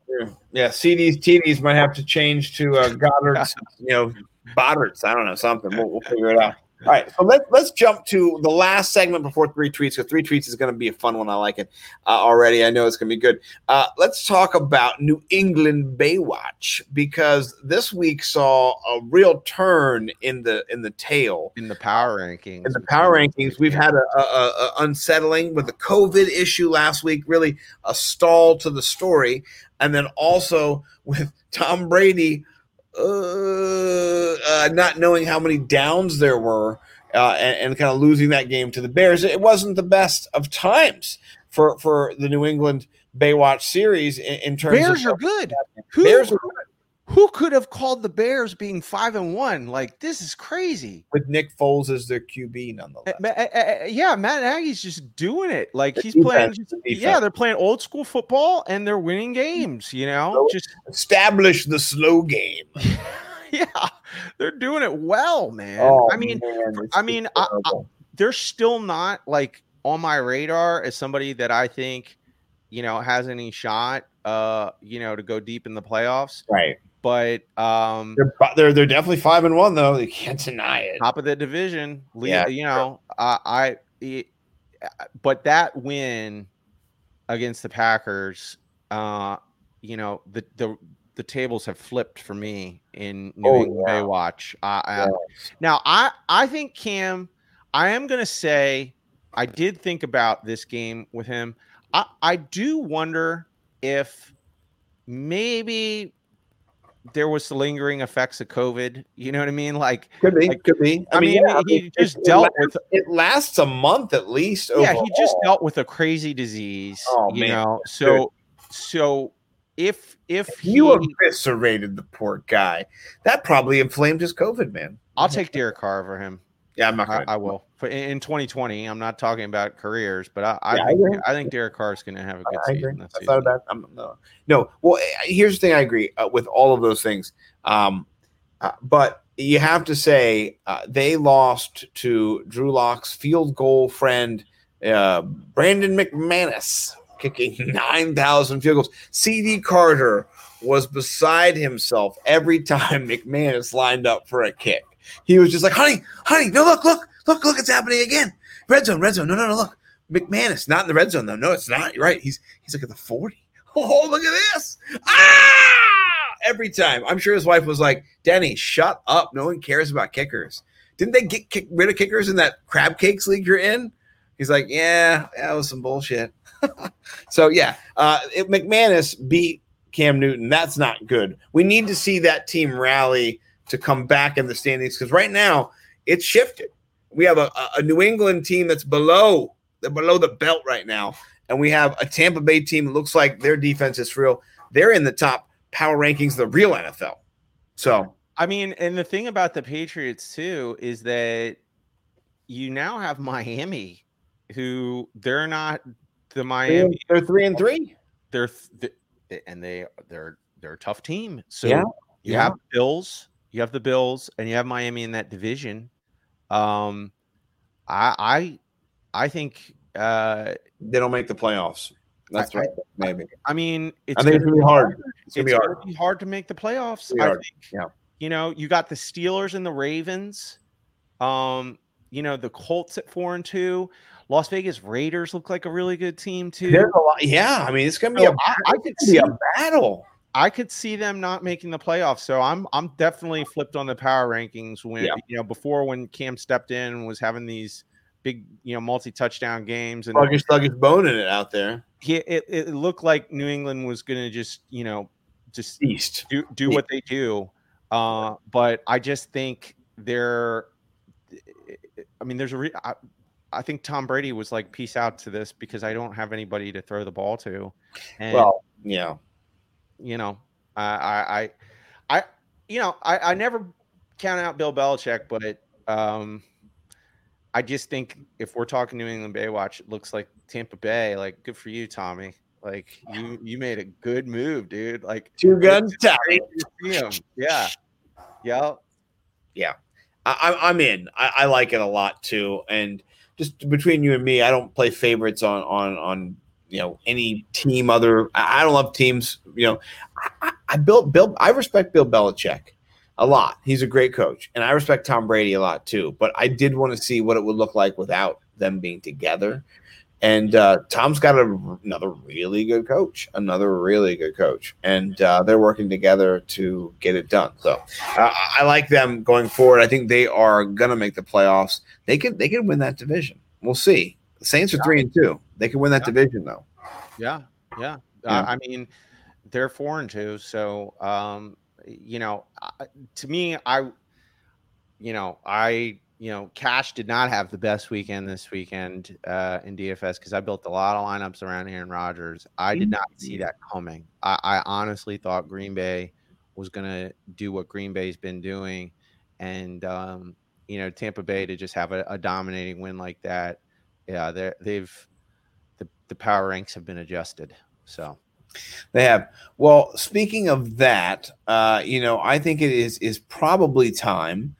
yeah. CDs, TDs might have to change to uh, Goddard's, [LAUGHS] you know, Boddards. I don't know something. We'll, we'll figure it out. All right, so let's let's jump to the last segment before three tweets. Because three tweets is going to be a fun one. I like it uh, already. I know it's going to be good. Uh, let's talk about New England Baywatch because this week saw a real turn in the in the tail in the power rankings in the power rankings. We've had a, a, a, a unsettling with the COVID issue last week, really a stall to the story, and then also with Tom Brady uh, uh, not knowing how many downs there were uh, and, and kind of losing that game to the Bears. It wasn't the best of times for for the New England Baywatch series in, in terms bears of are good Bears are who could have called the bears being five and one like this is crazy with Nick Foles as their QB nonetheless. Uh, uh, yeah, Matt Nagy's just doing it. Like The he's playing. defense, just- defense. yeah, they're playing old school football and they're winning games. You know, So- just Establish the slow game. [LAUGHS] yeah, they're doing it well, man. Oh, I mean, man, I mean, I- I- they're still not like on my radar as somebody that I think, you know, has any shot, uh, you know, to go deep in the playoffs. right. But um, They're they're they're definitely five and one though. You can't deny it. top of the division. Yeah, you know, I, I, it- but that win against the Packers, uh, you know, the the the tables have flipped for me in New Oh, England yeah. Baywatch. I, Yeah. now, I I think Cam, I am gonna say, I did think about this game with him. I I do wonder if maybe there was the lingering effects of COVID. You know what I mean? Like, Could be, Like, could be. I, mean, yeah, he just it dealt lasts- with It lasts a month at least. yeah, he just dealt with a crazy disease. Oh, you man, know, so so if if he, You eviscerated the poor guy. That probably inflamed his COVID, man. I'll take Derek Carr over him. Yeah, I'm not I, gonna. I will. For in, in 2020, I'm not talking about careers, but I, I, Yeah, I think, agree. I think Derek Carr is going to have a good I season. agree. this That's season. not bad. I'm, no, no. Well, eh, here's the thing. I agree uh, with all of those things. Um, uh, but you have to say uh, they lost to Drew Lock's field goal friend uh, Brandon McManus, kicking [LAUGHS] nine thousand field goals. CD Carter was beside himself every time [LAUGHS] McManus lined up for a kick. He was just like, "Honey, honey, no, look, look, look, look, it's happening again. Red zone, red zone. No, no, no, look." McManus, not in the red zone though. No, it's not. You're right. He's he's like at the 40. [LAUGHS] Oh, look at this. Ah! Every time. I'm sure his wife was like, Danny, shut up. No one cares about kickers. Didn't they get kick, rid of kickers in that crab cakes league you're in? He's like, Yeah, that was some bullshit. [LAUGHS] so yeah, uh McManus beat Cam Newton. That's not good. We need to see that team rally to come back in the standings because right now it's shifted. We have a, a- a New England team that's below they're below the belt right now, and we have a Tampa Bay team that looks like their defense is real. They're in the top power rankings of the real NFL. So I mean, and the thing about the Patriots too is that you now have Miami, who they're not the Miami. they're three and three. They're th- and they they're they're a tough team. So Yeah, you yeah. have Bills, you have the Bills, and you have Miami in that division. Um, I I I think uh They don't make the playoffs. That's I- right. Maybe. I mean it's I think it's gonna gonna be hard. It's gonna it's be hard. to make the playoffs. I hard, think. yeah. You know, you got the Steelers and the Ravens. Um, you know, the Colts at four and two. Las Vegas Raiders look like a really good team too. There's a lot. Yeah, I mean, it's gonna be So a, I, I could see be a battle. I could see them not making the playoffs. So I'm I'm definitely flipped on the power rankings when Yeah. you know before when Cam stepped in and was having these big you know multi touchdown games and Sluggish, sluggish bone in it out there. he, it, it looked like New England was going to just you know just East. do do what they do. Uh, but I just think they're. I mean, there's a. Re- I, I think Tom Brady was like, "Peace out" to this because I don't have anybody to throw the ball to, and Well, yeah. You know, I, I, I, you know, I, I never count out Bill Belichick, but um, I just think if we're talking New England Baywatch, it looks like Tampa Bay. Like, good for you, Tommy. Like, you you made a good move, dude. Like, Two guns. great to. Yeah, yeah. I, I'm- I'm in. I, I like it a lot too. And just between you and me, I don't play favorites on on on you know any team. Other I don't love teams. You know, I, I- built Bill. I respect Bill Belichick a lot. He's a great coach, and I respect Tom Brady a lot too. But I did want to see what it would look like without them being together. And uh, Tom's got a, another really good coach, another really good coach, and uh, they're working together to get it done. So uh, I like them going forward. I think they are gonna make the playoffs. They can they can win that division. We'll see. The Saints are three and two. They can win that Yeah. division though. Yeah, yeah. Yeah. Uh, I mean, they're four and two, so um, you know, to me, I, you know, I, you know, Cash did not have the best weekend this weekend uh, in DFS because I built a lot of lineups around Aaron Rodgers. I did not see that coming. I, I honestly thought Green Bay was going to do what Green Bay's been doing, and um, you know, Tampa Bay to just have a, a dominating win like that. Yeah, they they've the, power ranks have been adjusted. So They have. Well, speaking of that, uh, you know, I think it is is probably time,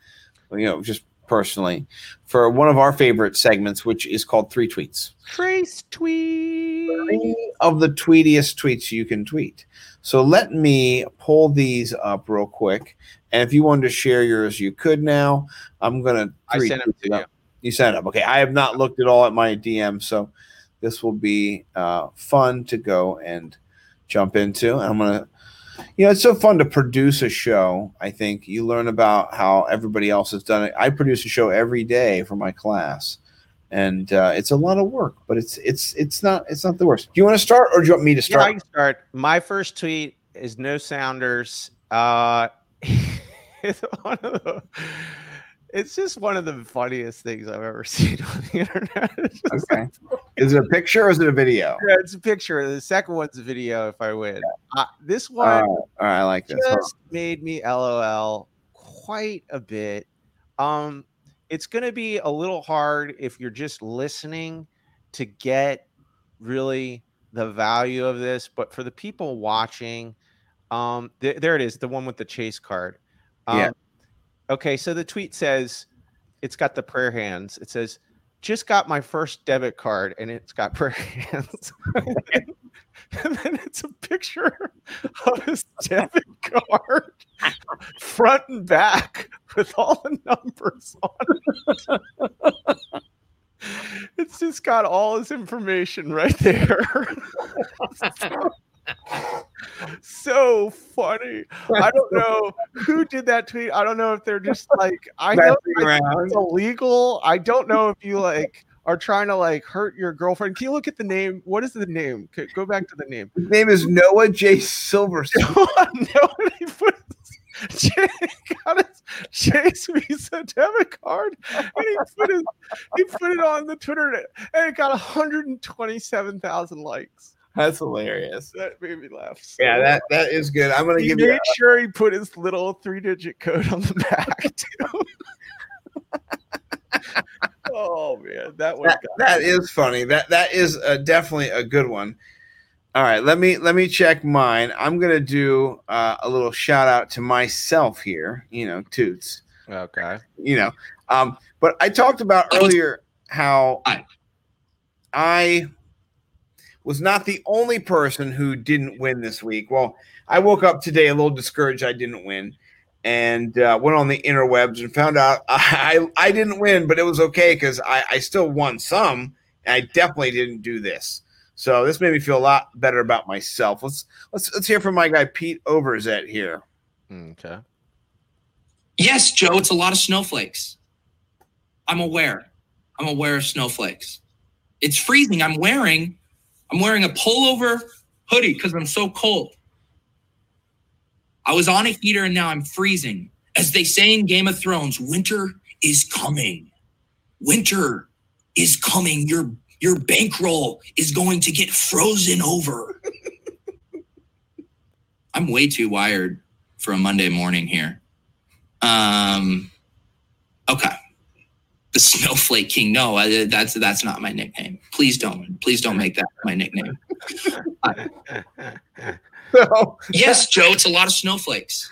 you know, just personally, for one of our favorite segments, which is called Three Tweets. Trace tweet. Three of the tweetiest tweets you can tweet. So let me pull these up real quick. And if you wanted to share yours, you could now. I'm gonna I sent them to you. You sent up. Okay. I have not looked at all at my DM, so this will be uh, fun to go and jump into. And I'm gonna, you know, it's so fun to produce a show. I think you learn about how everybody else has done it. I produce a show every day for my class, and uh, it's a lot of work, but it's it's it's not it's not the worst. Do you want to start, or do you want me to Yeah, I start? can start. My first tweet is no sounders. Uh, [LAUGHS] it's one of the. It's just one of the funniest things I've ever [LAUGHS] seen on the internet. Okay. [LAUGHS] Is it a picture or is it a video? Yeah, it's a picture. The second one's a video. If I win, uh, this one right, all right, I like this. Just made me LOL quite a bit. Um, it's going to be a little hard if you're just listening to get really the value of this. But for the people watching, um, th- there it is, the one with the chase card. Um, Yeah. Okay, so the tweet says it's got the prayer hands. It says, "Just got my first debit card," and it's got prayer [LAUGHS] hands. and then it's a picture of his debit card, [LAUGHS] front and back, with all the numbers on it. It's just got all his information right there. [LAUGHS] [LAUGHS] so funny. I don't know who did that tweet. I don't know if they're just like I know it's illegal. I don't know if you like are trying to like hurt your girlfriend. Can you look at the name? What is the name? Go back to the name. His name is Noah J. Silverstone. [LAUGHS] no, he put his, got his Chase Visa debit card, and he put his, he put it on the Twitter, and it got 127,000 likes. That's hilarious. That made me laugh. so Yeah, that that is good. I'm gonna he give made you. sure he put his little three-digit code on the [LAUGHS] back too. [LAUGHS] oh man, that one That, that is funny. That that is uh definitely a good one. All right, let me let me check mine. I'm gonna do uh, a little shout out to myself here. You know, toots. okay. You know, um, but I talked about earlier how Hi. I was not the only person who didn't win this week. Well, I woke up today a little discouraged I didn't win, and uh, went on the interwebs and found out [LAUGHS] I I didn't win, but it was okay because I, I still won some, and I definitely didn't do this. So this made me feel a lot better about myself. Let's let's let's hear from my guy Pete Overzet here. Okay. Yes, Joe, it's a lot of snowflakes. I'm aware. I'm aware of snowflakes. It's freezing. I'm wearing I'm wearing a pullover hoodie because I'm so cold. I was on a heater and now I'm freezing. As they say in Game of Thrones, winter is coming. Winter is coming. Your your bankroll is going to get frozen over. [LAUGHS] I'm way too wired for a Monday morning here. Um, okay. The [LAUGHS] Snowflake King. No, I, that's that's not my nickname. Please don't. Please don't make that my nickname. So [LAUGHS] Yes, Joe. It's a lot of snowflakes.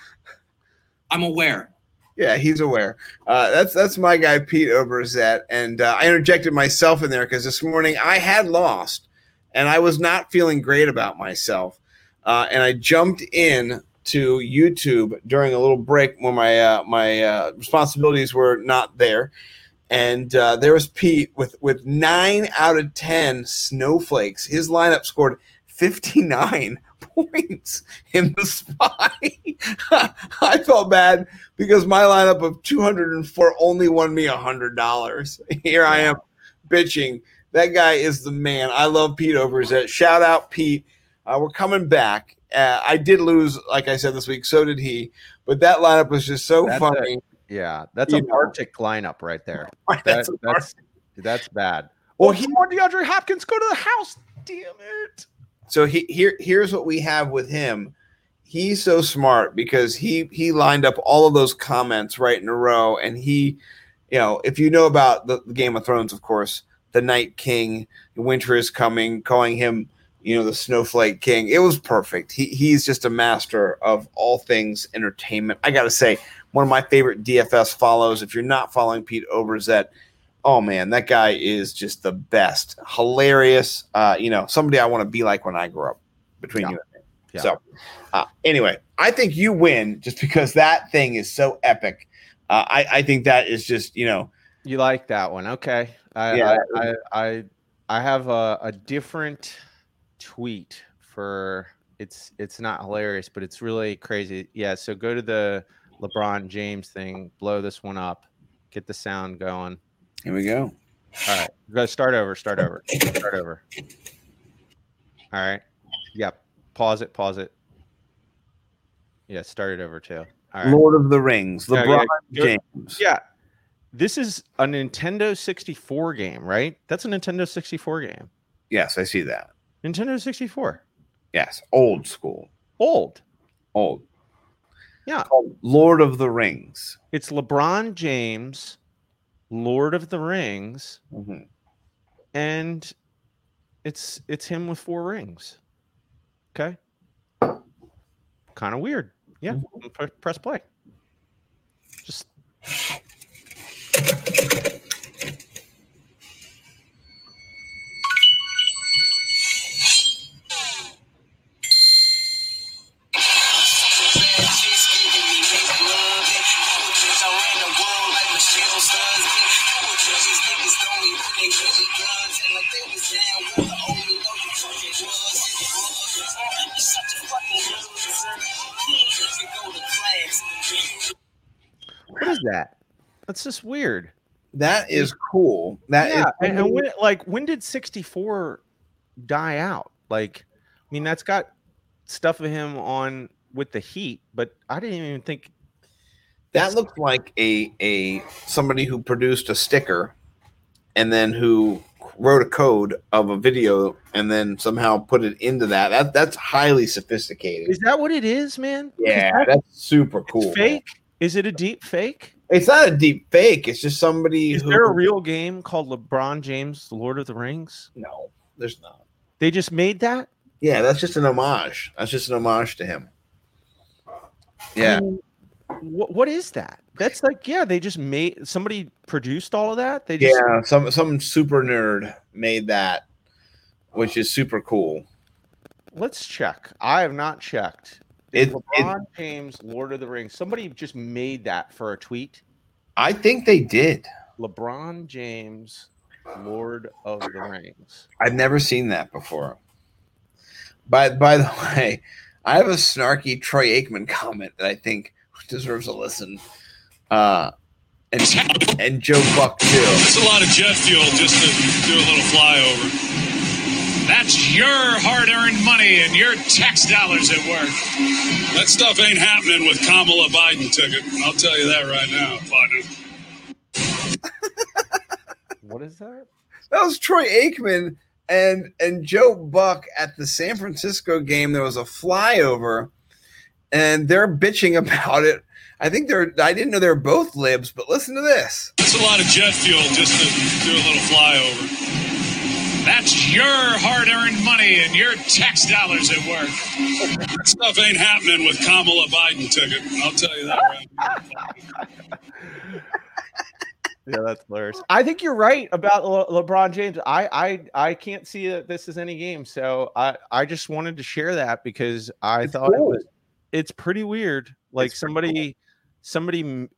I'm aware. Yeah, he's aware. Uh, that's that's my guy Pete Overzet, and uh, I interjected myself in there because this morning I had lost, and I was not feeling great about myself, uh, and I jumped in to YouTube during a little break when my uh, my uh, responsibilities were not there, and uh, there was Pete with with nine out of ten snowflakes. His lineup scored fifty nine [LAUGHS] points in the spy. [LAUGHS] I felt bad because my lineup of 204 only won me $100. [LAUGHS] Here I am bitching. That guy is the man. I love Pete Overzet. Shout out, Pete. Uh, we're coming back. Uh, I did lose, like I said this week. So did he. But that lineup was just so That's funny. Yeah, that's You a know. Arctic lineup right there. [LAUGHS] That, That's that's that's bad. Well, [LAUGHS] Well, he- he on DeAndre Hopkins go to the house. Damn it. So he, here, here's what we have with him. He's so smart because he he lined up all of those comments right in a row, and he, you know, if you know about the, the Game of Thrones, of course, the Night King, winter is coming, calling him, you know, the Snowflake King. It was perfect. He he's just a master of all things entertainment. I got to say, one of my favorite DFS follows. If you're not following Pete Overzet, oh man, that guy is just the best. Hilarious. Uh, you know, somebody I want to be like when I grow up. Between Yeah. you and me. Yeah. So, uh, anyway, I think you win just because that thing is so epic. Uh, I, I think that is just you know You like that one? Okay. I Yeah. I, I I I have a, a different tweet for it's it's not hilarious, but it's really crazy. Yeah. So go to the LeBron James thing, blow this one up, get the sound going. here we go. All right. Go start over, start over, start over. All right. Yep. Pause it, pause it. Yeah, start it over too. All right. Lord of the Rings, Yeah, LeBron yeah, go- James. Yeah. This is a Nintendo 64 game, right? That's a Nintendo 64 game. Yes, I see that. Nintendo 64. Yes, old school, Old. old. Yeah. Called Lord of the Rings. It's LeBron James Lord of the Rings, Mhm. and it's it's him with four rings. Okay. Kind of weird. Yeah. Pre- press play. Just [LAUGHS] That's just weird. That is cool. That is yeah, and, and when like when did 64 die out? Like, I mean, that's got stuff of him on with the heat, but I didn't even think that looks like a a somebody who produced a sticker and then who wrote a code of a video and then somehow put it into that. That that's highly sophisticated. is that what it is, man? Yeah, that- that's super cool. fake. Is it a deep fake? It's not a deep fake. It's just somebody Is who. there a real game called LeBron James, The Lord of the Rings? no, there's not. They just made that. Yeah, that's just an homage. That's just an homage to him. Yeah, What, what is that? That's like, yeah, they just made somebody produced all of that. They just yeah. Some some super nerd made that, which is super cool. let's check. I have not checked. Did It- it- LeBron James, Lord of the Rings. Somebody just made that for a tweet. I think they did. LeBron James, Lord of the Rings. I've never seen that before. By by the [LAUGHS] way, I have a snarky Troy Aikman comment that I think deserves a listen. Uh, and and Joe Buck too. It's a lot of jet fuel just to do a little flyover. That's your hard earned money and your tax dollars at work. That stuff ain't happening with Kamala Biden ticket. I'll tell you that right now, partner. [LAUGHS] What is that? That was Troy Aikman and and Joe Buck at the San Francisco game. There was a flyover, and they're bitching [LAUGHS] about it. I think they're. I didn't know they were both libs, but listen to this. It's a lot of jet fuel just to do a little flyover. That's your hard earned money and your tax dollars at work. That stuff ain't happening with Kamala Biden ticket. I'll tell you that right. [LAUGHS] Yeah, that's hilarious. I think you're right about Le- LeBron James. I, I I can't see that this is any game, so I I just wanted to share that because I It's thought it was it's pretty weird. Like It's pretty somebody somebody m-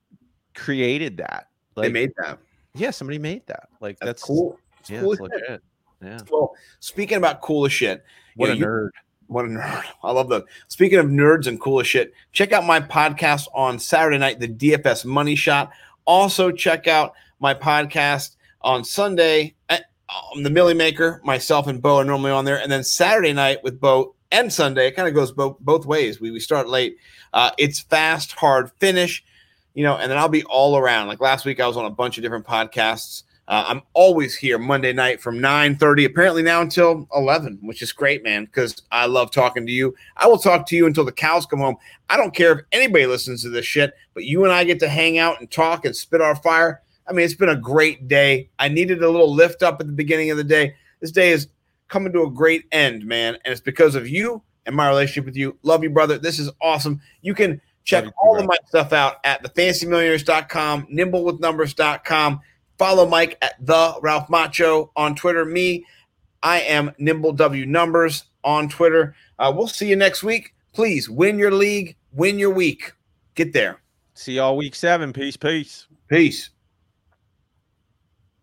created that. Like they made that. yeah, somebody made that. Like That's, that's, cool. It's Yeah, cool it's legit. Yeah. Well, speaking about cool as shit, What a nerd. What a nerd. [LAUGHS] I love that. Speaking of nerds and cool as shit, check out my podcast on Saturday night, the DFS Money Shot. Also, check out my podcast on Sunday, uh, um, the Milly Maker. Myself and Bo are normally on there. And then Saturday night with Bo and Sunday, it kind of goes both, both ways. We, we start late. Uh, it's fast, hard finish, you know, and then I'll be all around. Like last week, I was on a bunch of different podcasts. Uh, I'm always here Monday night from 9:30, apparently now until 11, which is great, man, because I love talking to you. I will talk to you until the cows come home. I don't care if anybody listens to this shit, but you and I get to hang out and talk and spit our fire. I mean, it's been a great day. I needed a little lift up at the beginning of the day. This day is coming to a great end, man, and it's because of you and my relationship with you. Love you, brother. This is awesome. You can check you all bro. of my stuff out at thefantasymillionaires.com, nimblewithnumbers.com. Follow Mike at the Ralph Macho on Twitter. Me, I am Nimble W Numbers on Twitter. Uh, we'll see you next week. Please win your league, win your week. Get there. See y'all week seven. Peace, peace. Peace.